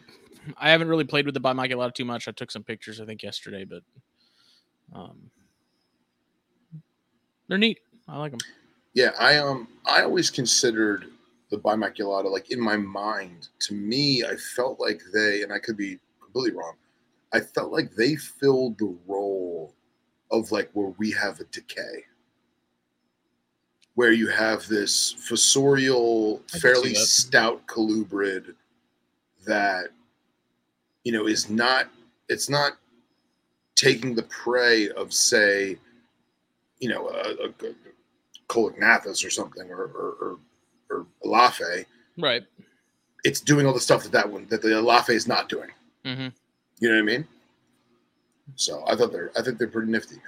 I haven't really played with the bimaculata too much. I took some pictures, I think, yesterday, but um, they're neat. I like them. Yeah, I um I always considered the bimaculata like in my mind. To me, I felt like they, and I could be completely wrong. I felt like they filled the role of like where we have a decay, where you have this fossorial, fairly stout colubrid that you know is not. It's not taking the prey of say, you know, a, a, or something, or or, or, or Elaphe. Right. It's doing all the stuff that that one that the Elaphe is not doing. Mm-hmm. You know what I mean? So I thought they're I think they're pretty nifty, man.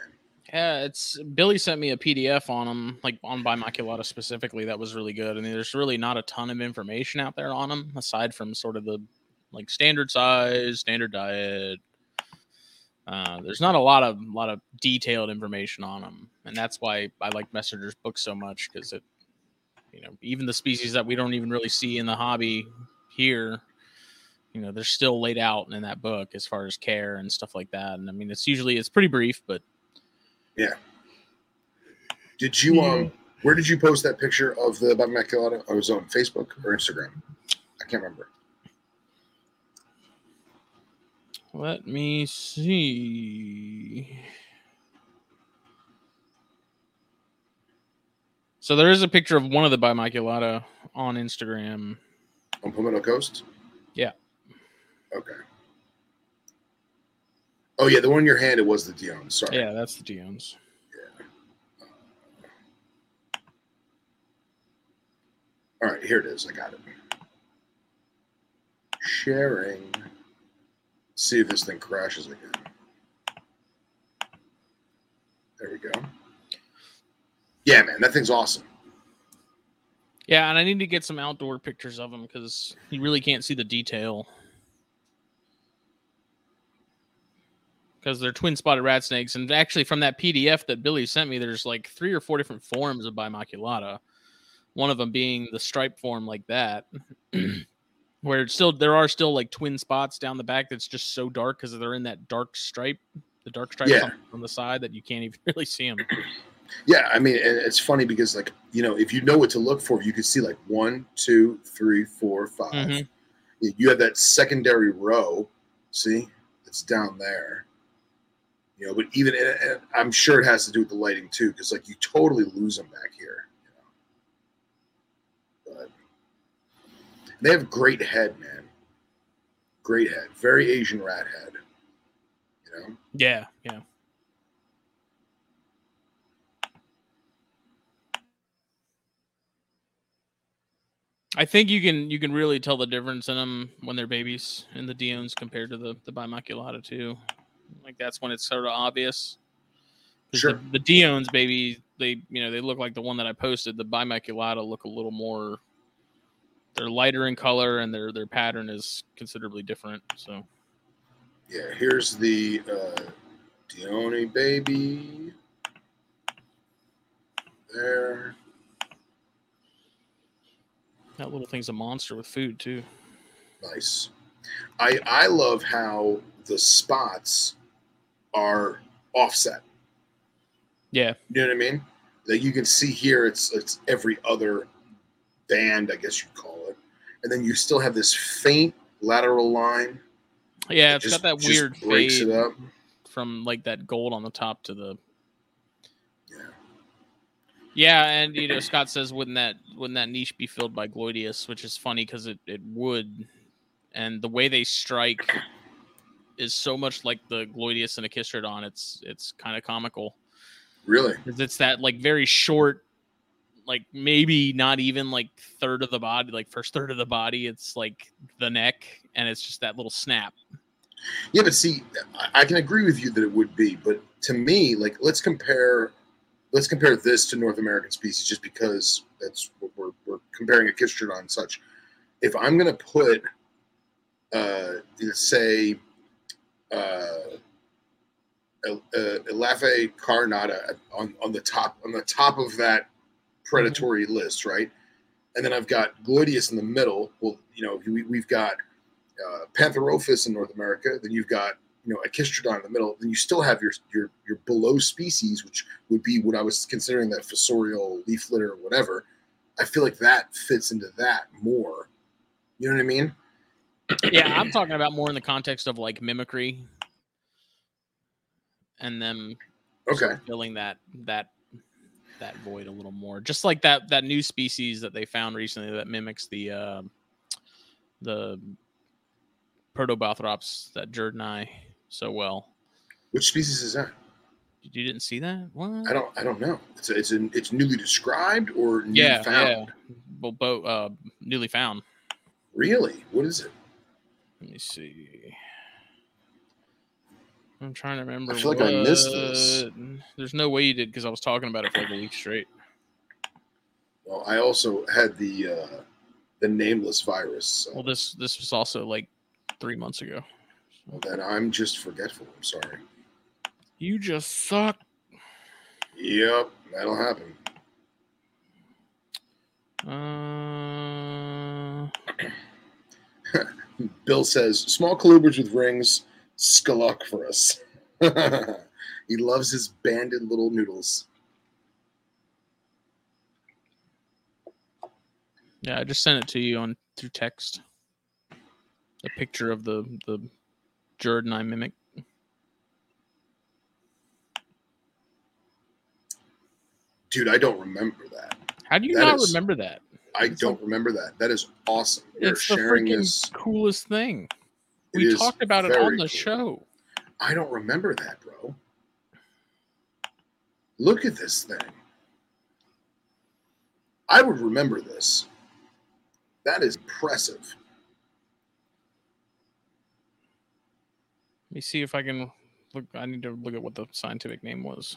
Yeah, it's Billy sent me a PDF on them, like on bimaculata specifically. That was really good. I mean, there's really not a ton of information out there on them aside from sort of the like standard size, standard diet. Uh, there's not a lot of lot of detailed information on them, and that's why I like Messenger's book so much because it you know, even the species that we don't even really see in the hobby here, you know, they're still laid out in that book as far as care and stuff like that. And I mean, it's usually it's pretty brief, but yeah. Did you um? Where did you post that picture of the Bimaculata? I was on Facebook or Instagram. I can't remember. let me see. So there is a picture of one of the Bimaculata on Instagram. On Palmetto Coast. Yeah. Okay. Oh yeah, the one in your hand. It was the Dion's. Sorry. Yeah, that's the Dion's. Yeah. All right, here it is. I got it. Sharing. See if this thing crashes again. There we go. Yeah, man, that thing's awesome. Yeah, and I need to get some outdoor pictures of them because you really can't see the detail. Because they're twin spotted rat snakes, and actually, from that PDF that Billy sent me, there's like three or four different forms of bimaculata. One of them being the stripe form, like that, [clears throat] where it's still there are still like twin spots down the back that's just so dark because they're in that dark stripe, the dark stripe Yeah. on, on the side that you can't even [laughs] really see them. Yeah, I mean, and it's funny because, like, you know, if you know what to look for, you can see like one, two, three, four, five. Mhm. You- have that secondary row. See, it's down there. You know, but even and I'm sure it has to do with the lighting too, because like you totally lose them back here. You know? But they have great head, man. Great head, very Asian rat head. You know, Yeah, yeah. I think you can you can really tell the difference in them when they're babies in the Diones compared to the the Bimaculata too. Like that's when it's sort of obvious. Sure. The, the Diones baby, they you know they look like the one that I posted. The Bimaculata look a little more. They're lighter in color and their their pattern is considerably different. So yeah. Here's the uh, Dione baby. There. That little thing's a monster with food too. Nice. I I love how the spots are offset. Yeah, You know what I mean? That you can see here, it's it's every other band, I guess you'd call it, and then you still have this faint lateral line. yeah. It's just- got that weird breaks fade. it up. from like that gold on the top to the. Yeah and you know [laughs] scott says wouldn't that wouldn't that niche be filled by Gloydius which is funny because it, it would. And the way they strike is so much like the Gloydius and Agkistrodon it's it's kind of comical. Really? 'Cause it's that like very short like maybe not even like third of the body like first third of the body. It's like the neck and it's just that little snap. Yeah, but see, I, I can agree with you that it would be, but to me, like let's compare let's compare this to North American species just because that's what we're, we're comparing a Kistrodon and such. If I'm gonna put uh say uh uh, Elaphe carinata on, on the top on the top of that predatory list, right? And then I've got Gloydius in the middle. Well, you know, we, we've got uh, Pantherophis in North America. Then you've got you know Agkistrodon in the middle. Then you still have your your your below species, which would be what I was considering that fossorial leaf litter or whatever. I feel like that fits into that more. You know what I mean? yeah, I'm talking about more in the context of like mimicry and them sort Okay. filling that that that void a little more. Just like that that new species that they found recently that mimics the uh, the Protobothrops that jerdonii so well. Which species is that? You didn't see that? What? I don't. I don't know. It's it's an, it's newly described or newly yeah, found. yeah. Well, uh, newly found. Really? What is it? Let me see. I'm trying to remember. I feel like I missed this. There's no way you did because I was talking about it for like a week straight. Well, I also had the uh, the nameless virus. So Well, this this was also like three months ago. Then I'm just forgetful. I'm sorry. You just suck. Yep, that'll happen. Uh, [clears throat] Bill says small colubrids with rings, skaluk for us. [laughs] he loves his banded little noodles. yeah, I just sent it to you on through text. A picture of the the jerdonii mimic. Dude, I don't remember that. How do you That not is- remember that? I It's don't like- remember that. That is awesome. We're It's the freaking this. coolest thing. We talked about it on the cool. show. I don't remember that, bro. Look at this thing. I would remember this. That is impressive. Let me see if I can look. I need to look at what the scientific name was.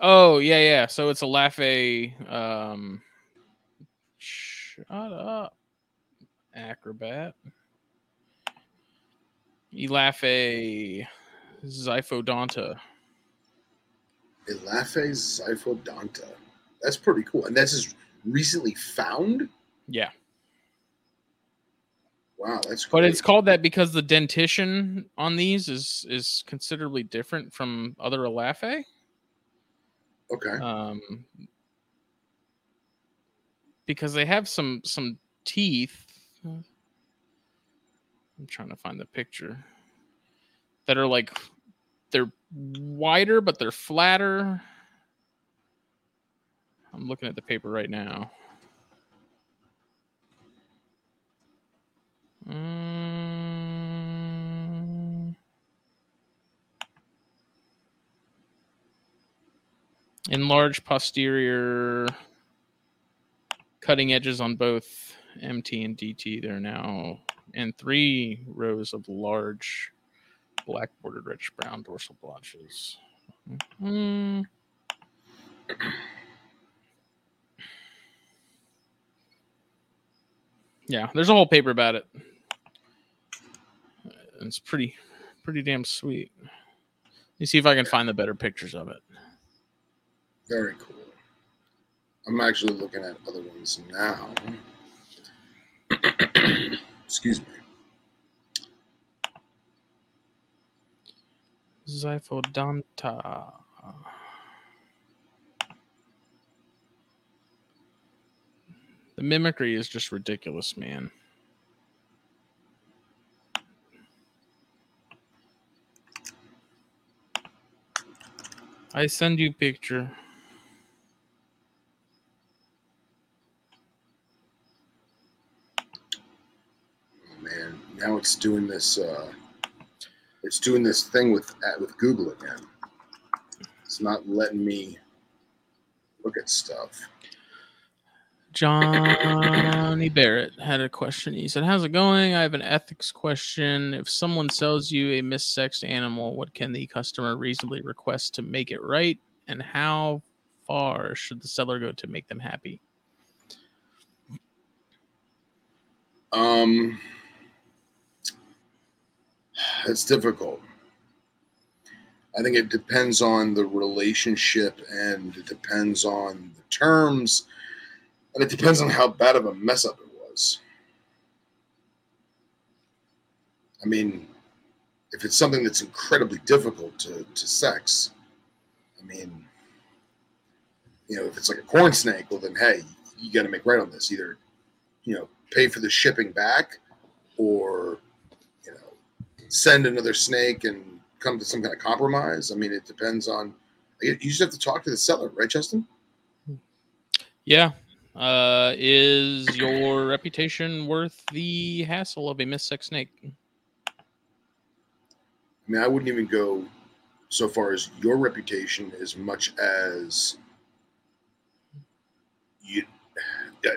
Oh yeah, yeah. So it's Elaphe. Um, shut up, acrobat. Elaphe Xiphodonta. Elaphe xiphodonta. That's pretty cool. And that's just recently found? Yeah, Wow, that's but great. it's called that because the dentition on these is is considerably different from other Elaphe. okay. um, because they have some some teeth. I'm trying to find the picture that are like they're wider but they're flatter. I'm looking at the paper right now. Mm. enlarged posterior cutting edges on both MT and DT. They're now in three rows of large black bordered rich brown dorsal blotches. Mhm. Yeah, there's a whole paper about it. It's pretty, pretty damn sweet. Let me see if I can find the better pictures of it. Very cool. I'm actually looking at other ones now. [clears throat] Excuse me. Xiphodonta. The mimicry is just ridiculous, man. I send you picture. Man, now it's doing this. Uh, it's doing this thing with with Google again. It's not letting me look at stuff. Johnny Barrett had a question. He said, How's it going? I have an ethics question. If someone sells you a missexed animal, what can the customer reasonably request to make it right? And how far should the seller go to make them happy? Um, it's difficult. I think it depends on the relationship and it depends on the terms and it depends on how bad of a mess up it was. I mean, if it's something that's incredibly difficult to, to sex, I mean, you know, if it's like a corn snake, well, then hey, you got to make right on this. Either, you know, pay for the shipping back or, you know, send another snake and come to some kind of compromise. I mean, it depends on, you just have to talk to the seller, right, Justin? Yeah. Uh, is your reputation worth the hassle of a missexed snake? I mean, I wouldn't even go so far as your reputation as much as you.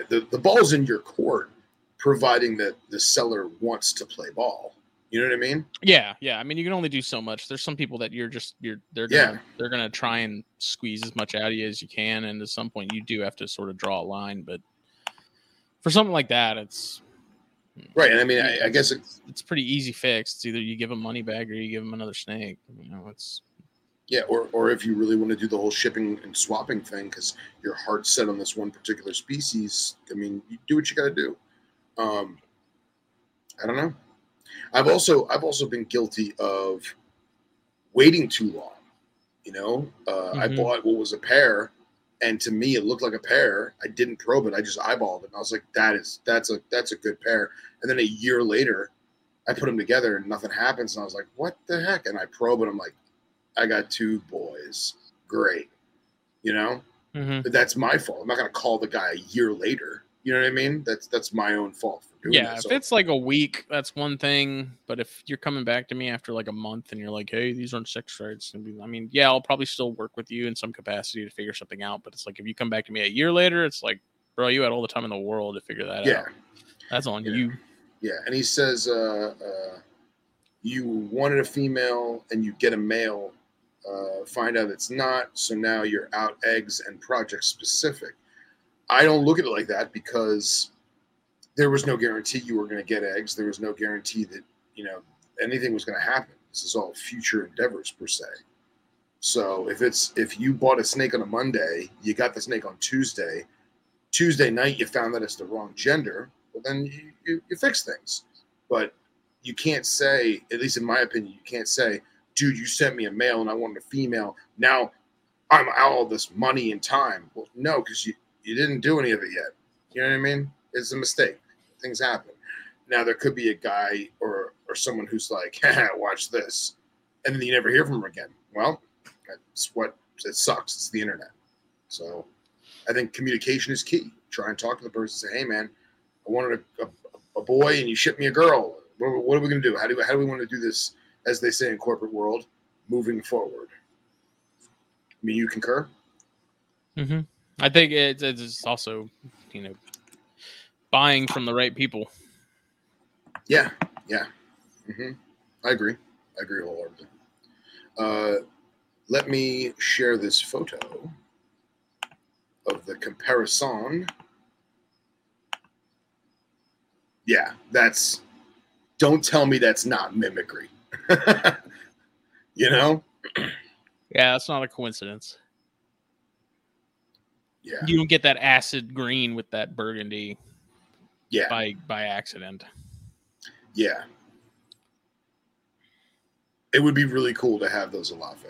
The, the ball's in your court, providing that the seller wants to play ball. You know what I mean? Yeah, yeah. I mean, you can only do so much. There's some people that you're just you're they're Yeah. gonna they're gonna try and squeeze as much out of you as you can, and at some point you do have to sort of draw a line. But for something like that, it's Right. And I mean, I, I guess it, it's pretty easy fix. It's either you give them money back or you give them another snake. You know, it's Yeah, or or if you really want to do the whole shipping and swapping thing because your heart's set on this one particular species, I mean, you do what you got to do. Um, I don't know. I've also I've also been guilty of waiting too long. You know, uh, I Mhm. bought what was a pair, and to me it looked like a pair. I didn't probe it. I just eyeballed it, and I was like, "That is that's a that's a good pair." And then a year later, I put them together, and nothing happens, and I was like, "What the heck?" And I probe it. I'm like, "I got two boys. Great." You know, Mhm. but that's my fault. I'm not gonna call the guy a year later. You know what I mean? That's that's my own fault for doing Yeah, that. if So- it's like a week, that's one thing. But if you're coming back to me after like a month and you're like, "Hey, these aren't sex rights," I mean, yeah, I'll probably still work with you in some capacity to figure something out. But it's like if you come back to me a year later, it's like, bro, you had all the time in the world to figure that yeah, out. That's on Yeah. you. Yeah, and he says uh, uh, you wanted a female and you get a male, uh, find out it's not, so now you're out eggs and project specific. I don't look at it like that because there was no guarantee you were going to get eggs. There was no guarantee that you know anything was going to happen. This is all future endeavors per se. So if it's if you bought a snake on a Monday, you got the snake on Tuesday. Tuesday night, you found that it's the wrong gender. Well, then you, you, you fix things. But you can't say, at least in my opinion, you can't say, dude, you sent me a male and I wanted a female. Now I'm out all this money and time. Well, no, because you, you didn't do any of it yet. You know what I mean? It's a mistake. Things happen. Now there could be a guy or or someone who's like, [laughs] watch this, and then you never hear from him again. Well, that's what it sucks. It's the internet. So I think communication is key. Try and talk to the person. Say, hey man, I wanted a, a, a boy and you shipped me a girl. What, what are we going to do? How do how do we want to do this? As they say in corporate world, moving forward. I mean, you concur? hmm I think it's, it's also, you know, buying from the right people. Yeah, yeah. hmm I agree. I agree wholeheartedly. Uh, let me share this photo of the comparison. Yeah, that's. Don't tell me that's not mimicry. [laughs] you know? Yeah, that's not a coincidence. Yeah, You don't get that acid green with that burgundy yeah, by by accident. yeah. It would be really cool to have those Elaphe.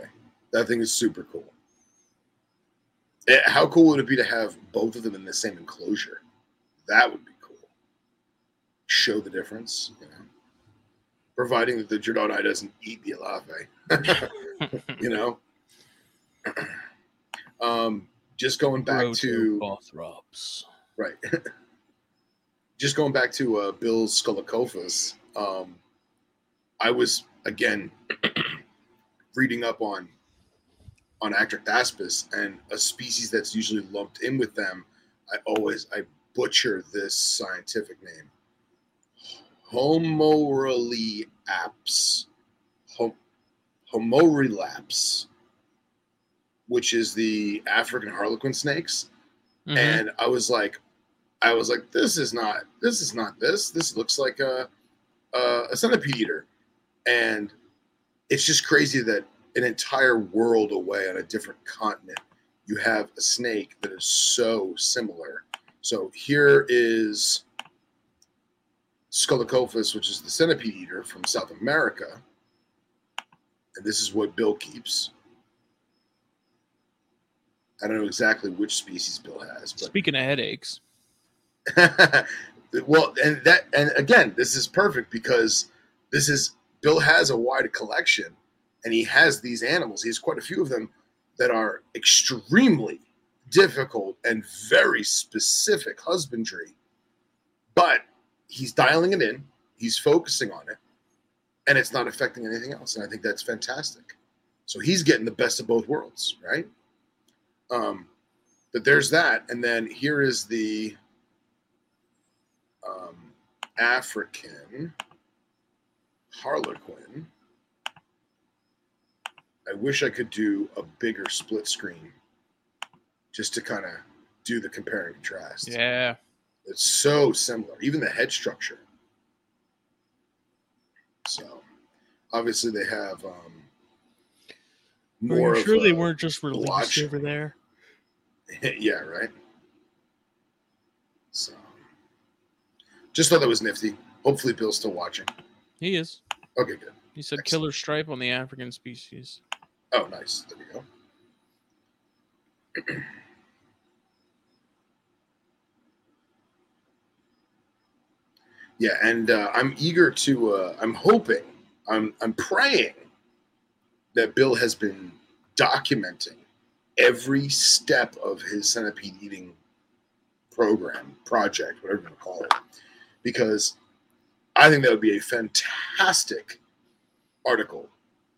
That thing is super cool. Eh, How cool would it be to have both of them in the same enclosure? That would be cool. Show the difference, you know. Providing that the jerdonii doesn't eat the Elaphe, [laughs] you know. [clears throat] um, just going back to Bothrops. right. [laughs] just going back to uh, Bill Scolecophis, um, I was again [clears throat] reading up on on Atractaspis and a species that's usually lumped in with them. I always I butcher this scientific name. Homorelaps. Hom- Homorelaps, which is the African harlequin snakes Mhm. and I was like, I was like, this is not, this is not this. This looks like a a, a centipede eater, and it's just crazy that an entire world away on a different continent, you have a snake that is so similar. So here is Scolecophis, which is the centipede eater from South America, and this is what Bill keeps. I don't know exactly which species Bill has, but Speaking of headaches, [laughs] well, and that, and again, this is perfect because this is Bill has a wide collection, and he has these animals. He has quite a few of them that are extremely difficult and very specific husbandry, but he's dialing it in. He's focusing on it, and it's not affecting anything else. And I think that's fantastic. So he's getting the best of both worlds, right? Um, but there's that, and then here is the um, African Harlequin. I wish I could do a bigger split screen just to kind of do the compare and contrast. yeah, It's so similar, even the head structure. So obviously they have um, more. Are you of sure they a- weren't just released watch. over there? [laughs] yeah, right. So, just thought that was nifty. Hopefully, Bill's still watching. He is. Okay, good. He said Excellent. killer stripe on the African species. Oh, nice. There we go. [clears throat] yeah, and uh, I'm eager to. Uh, I'm hoping. I'm. I'm praying that Bill has been documenting every step of his centipede eating program, project, whatever you want to call it, because I think that would be a fantastic article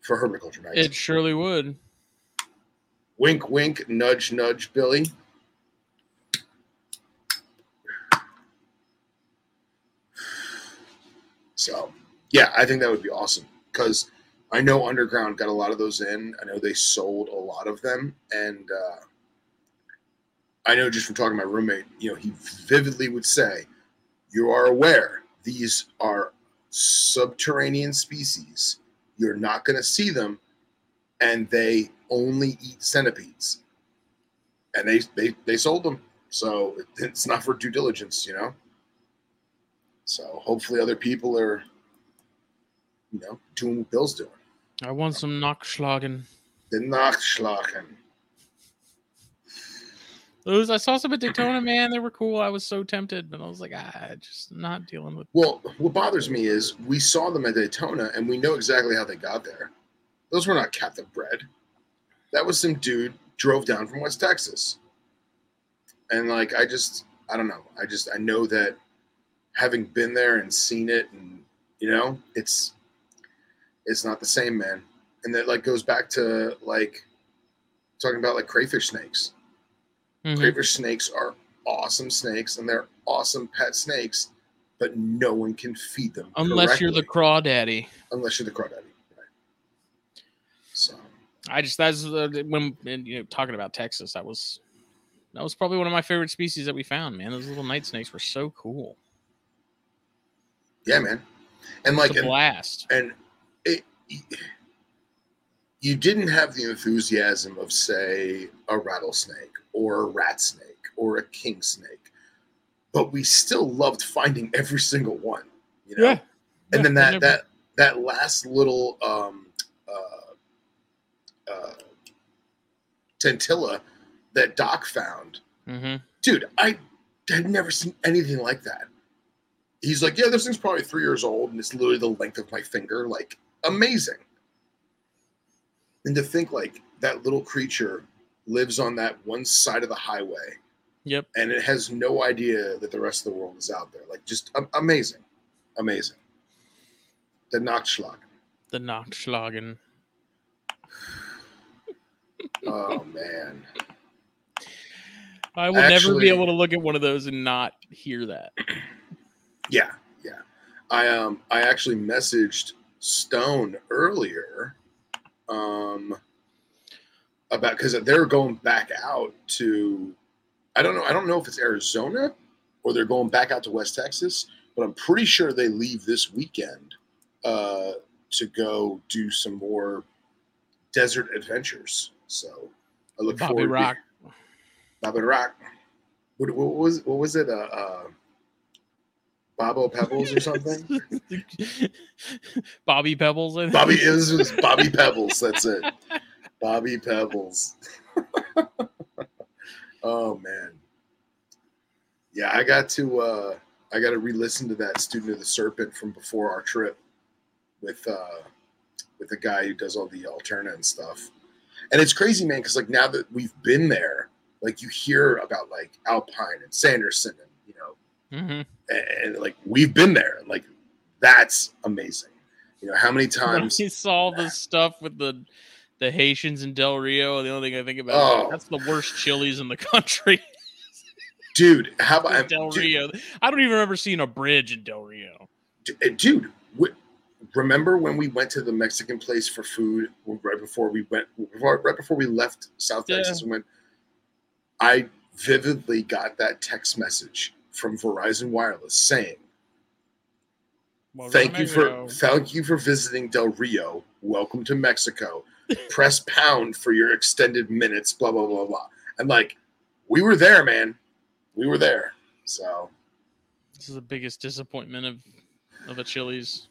for Herbiculture magazine. It surely would. Wink, wink, nudge, nudge, Billy. So, yeah, I think that would be awesome because I know Underground got a lot of those in. I know they sold a lot of them, and uh, I know just from talking to my roommate, you know, he vividly would say, "You are aware these are subterranean species. You're not going to see them and they only eat centipedes. And they they they sold them, so it's not for due diligence, you know. So hopefully, other people are, you know, doing what Bill's doing. I want some Nachschlagen. The Nachschlagen. Those I saw some at Daytona, man. They were cool. I was so tempted, but I was like, ah, just not dealing with. Well, what bothers me is we saw them at Daytona, and we know exactly how they got there. Those were not captive bred. That was some dude drove down from West Texas. And like I just I don't know. I just I know that having been there and seen it and you know, it's it's not the same, man. And that like goes back to like talking about like crayfish snakes. Mhm. Crayfish snakes are awesome snakes and they're awesome pet snakes, but no one can feed them. Unless you're the crawdaddy. unless you're the crawdaddy. Right. So I just that's uh, when and, you know talking about Texas. That was that was probably one of my favorite species that we found. Man, those little night snakes were so cool. yeah, man. And like a and, blast. and you didn't have the enthusiasm of say a rattlesnake or a rat snake or a king snake, but we still loved finding every single one. You know? and then that that that last little um uh uh Tantilla that doc found hmm dude i had never seen anything like that he's like yeah this thing's probably three years old and it's literally the length of my finger like amazing and to think like that little creature lives on that one side of the highway Yep. and it has no idea that the rest of the world is out there like just a- amazing amazing the Nachtschlag. The Nachschlagen. [sighs] Oh man. I will never be able to look at one of those and not hear that. [clears throat] Yeah, yeah. I um I actually messaged Stone earlier um about because they're going back out to I don't know I don't know if it's Arizona or they're going back out to West Texas, but I'm pretty sure they leave this weekend uh to go do some more desert adventures. So I look Bobby forward Rock. to Bobby Rock. What, what was what was it? Uh, uh Bobo Pebbles or something? [laughs] Bobby Pebbles. Bobby it was, it was [laughs] Bobby Pebbles. That's it. Bobby Pebbles. [laughs] oh man. Yeah, I got to uh I got to re-listen to that Student of the Serpent from before our trip with uh with the guy who does all the alterna and stuff. And it's crazy, man, because like now that we've been there, like you hear about like Alpine and Sanderson and you know Mhm. and, like we've been there like that's amazing you know how many [laughs] times When I saw the stuff with the the Haitians in Del Rio. The only thing I think about Oh. is that's the worst chilies in the country. [laughs] dude how about [laughs] Del dude, Rio. I don't even remember seeing a bridge in Del Rio. uh, dude remember when we went to the mexican place for food right before we went before, right before we left south Yeah. texas and went i vividly got that text message from verizon wireless saying Well, thank you for thank you for visiting del rio welcome to mexico [laughs] press pound for your extended minutes, blah blah blah blah. And like, we were there, man. We were there. So This is the biggest disappointment of of a Chili's.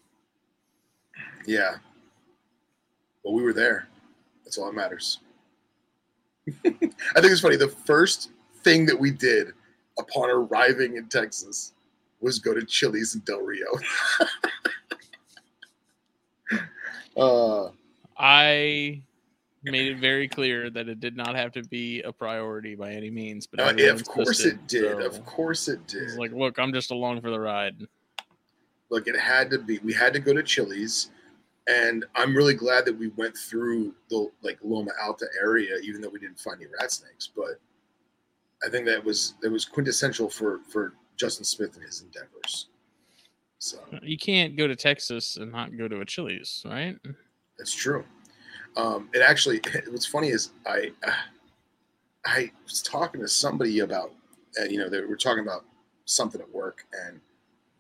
yeah, but we were there. That's all that matters. [laughs] I think it's funny. The first thing that we did upon arriving in Texas was go to Chili's in Del Rio. [laughs] uh, I made it very clear that it did not have to be a priority by any means. But uh, of course it did. so Of course it It's did. like, look, I'm just along for the ride. Look, it had to be. We had to go to Chili's, and I'm really glad that we went through the like Loma Alta area, even though we didn't find any rat snakes. But I think that was that was quintessential for for Justin Smith and his endeavors. So You can't go to Texas and not go to a Chili's, right? that's true. Um, it actually, [laughs] what's funny is I I was talking to somebody about, uh, you know, they were talking about something at work, and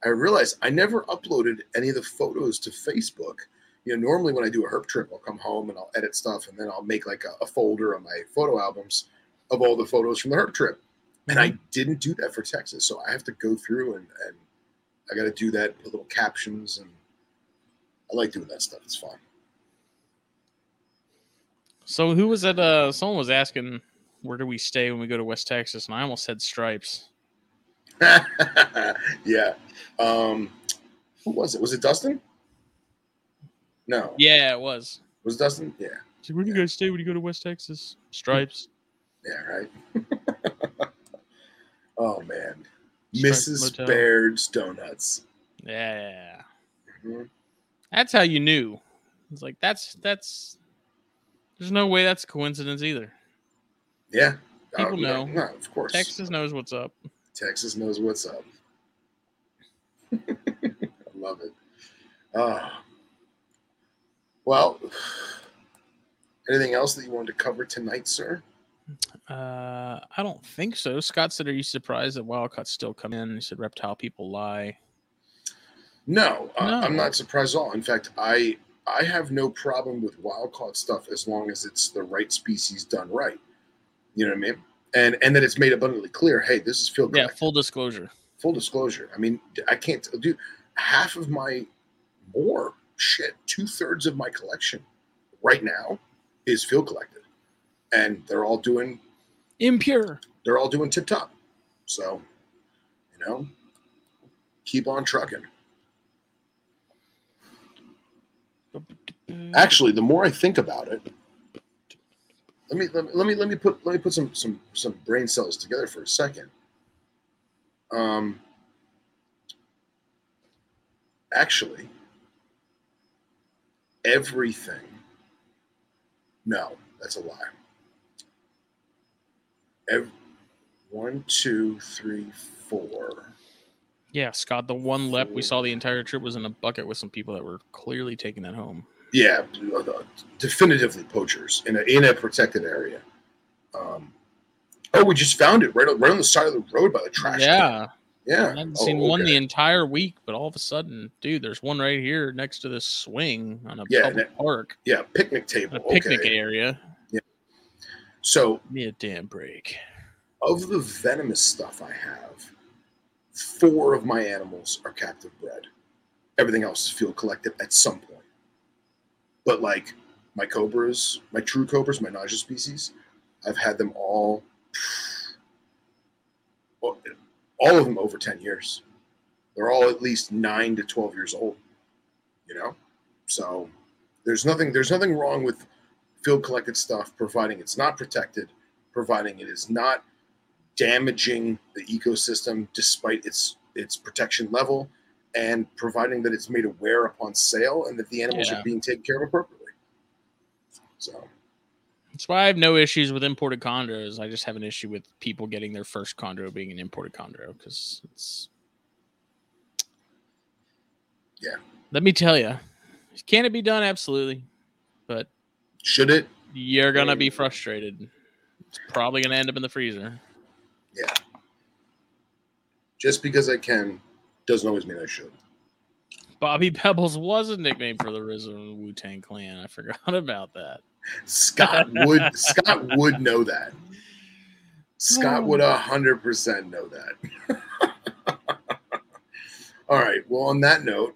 I realized I never uploaded any of the photos to Facebook. You know, normally when I do a herp trip, I'll come home and I'll edit stuff, and then I'll make like a, a folder on my photo albums of all the photos from the herp trip. And I didn't do that for Texas, so I have to go through and, and I got to do that, little captions, and I like doing that stuff. It's fun. So who was that? Uh, someone was asking where do we stay when we go to West Texas, and I almost said Stripes. [laughs] yeah. Um, who was it? Was it Dustin? No. Yeah, it was. Was it Dustin? Yeah. So where do you guys stay when you go to West Texas? Stripes. Yeah. Right. [laughs] oh man, Mrs. Motel. Baird's Donuts. Yeah, Mhm. that's how you knew. It's like that's that's. There's no way that's a coincidence either. Yeah. People no, know. No, of course. Texas knows what's up. Texas knows what's up. I [laughs] love it. Ah. well, [sighs] anything else that you wanted to cover tonight, sir? Uh, I don't think so. Scott said, "Are you surprised that wild Wildcats still come in?" He said, "Reptile people lie." No, uh, I'm not surprised at all. In fact, I I have no problem with wild caught stuff as long as it's the right species done right. You know what I mean? And and that it's made abundantly clear. Hey, this is field Yeah, full disclosure. Full disclosure. I mean, I can't do half of my more shit. Two thirds of my collection right now is field collected, and they're all doing Impure. they're all doing tip top. So, you know, keep on trucking. actually the more i think about it let me let me let me, let me put let me put some some some brain cells together for a second um actually everything no that's a lie Ev- one two three four Yeah, Scott. The one lep we saw the entire trip was in a bucket with some people that were clearly taking that home. Yeah, uh, definitively poachers in a in a protected area. Um, oh, we just found it right on- right on the side of the road by the trash. can. yeah, yeah. I hadn't Oh, seen one the entire week, but all of a sudden, dude, there's one right here next to this swing on a Yeah, public park, Yeah, picnic table. a picnic okay. area. So Give me a damn break. of the venomous stuff I have, four of my animals are captive bred. Everything else is field collected at some point. But like my cobras, my true cobras, my Naja species, I've had them all, [sighs] all of them over 10 years. They're all at least nine to 12 years old, you know? So there's nothing, there's nothing wrong with field collected stuff, providing it's not protected, providing it is not damaging the ecosystem despite its its protection level, and providing that it's made aware upon sale and that the animals Yeah. are being taken care of appropriately. So That's why I have no issues with imported chondros. I just have an issue with people getting their first chondro being an imported chondro because it's. Yeah. Let me tell you, can it be done? Absolutely, but should it? you're gonna be frustrated. It's probably gonna end up in the freezer. Yeah. Just because I can doesn't always mean I should. Bobby Pebbles was a nickname for the RZA and Wu Tang Clan. I forgot [laughs] about that. Scott [laughs] would Scott would know that. Scott would a hundred percent know that. [laughs] All right. Well, on that note,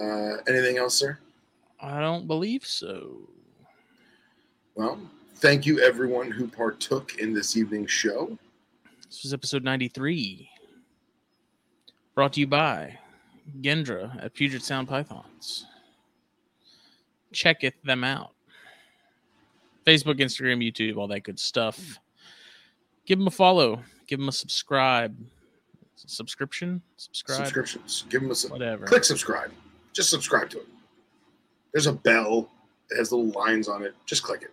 uh, anything else, sir? I don't believe so. Well, thank you everyone who partook in this evening's show. This was episode 93. Brought to you by Gendra at Puget Sound Pythons. Checketh them out. Facebook, Instagram, YouTube, all that good stuff. Give them a follow. Give them a subscribe. Subscription? Subscribe? Subscriptions. Give them a sub- Whatever. click subscribe. Just subscribe to it. There's a bell. It has little lines on it. Just click it.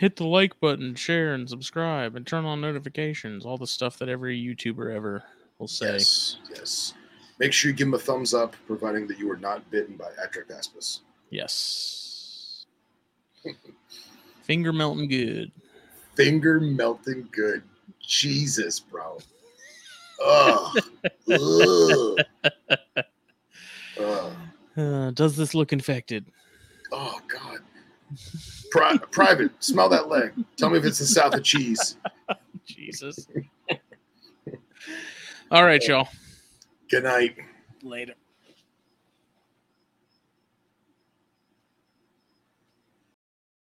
Hit the like button, share, and subscribe, and turn on notifications. All the stuff that every YouTuber ever will say. Yes. Yes. Make sure you give them a thumbs up, providing that you are not bitten by Atractaspis. Yes. [laughs] Finger melting good. Finger melting good. Jesus, bro. Ugh. [laughs] Ugh. Ugh. Uh, does this look infected? Oh God. Pri- private, smell that leg. Tell me if it's the South of cheese. Jesus. All right, y'all. Good night. Later.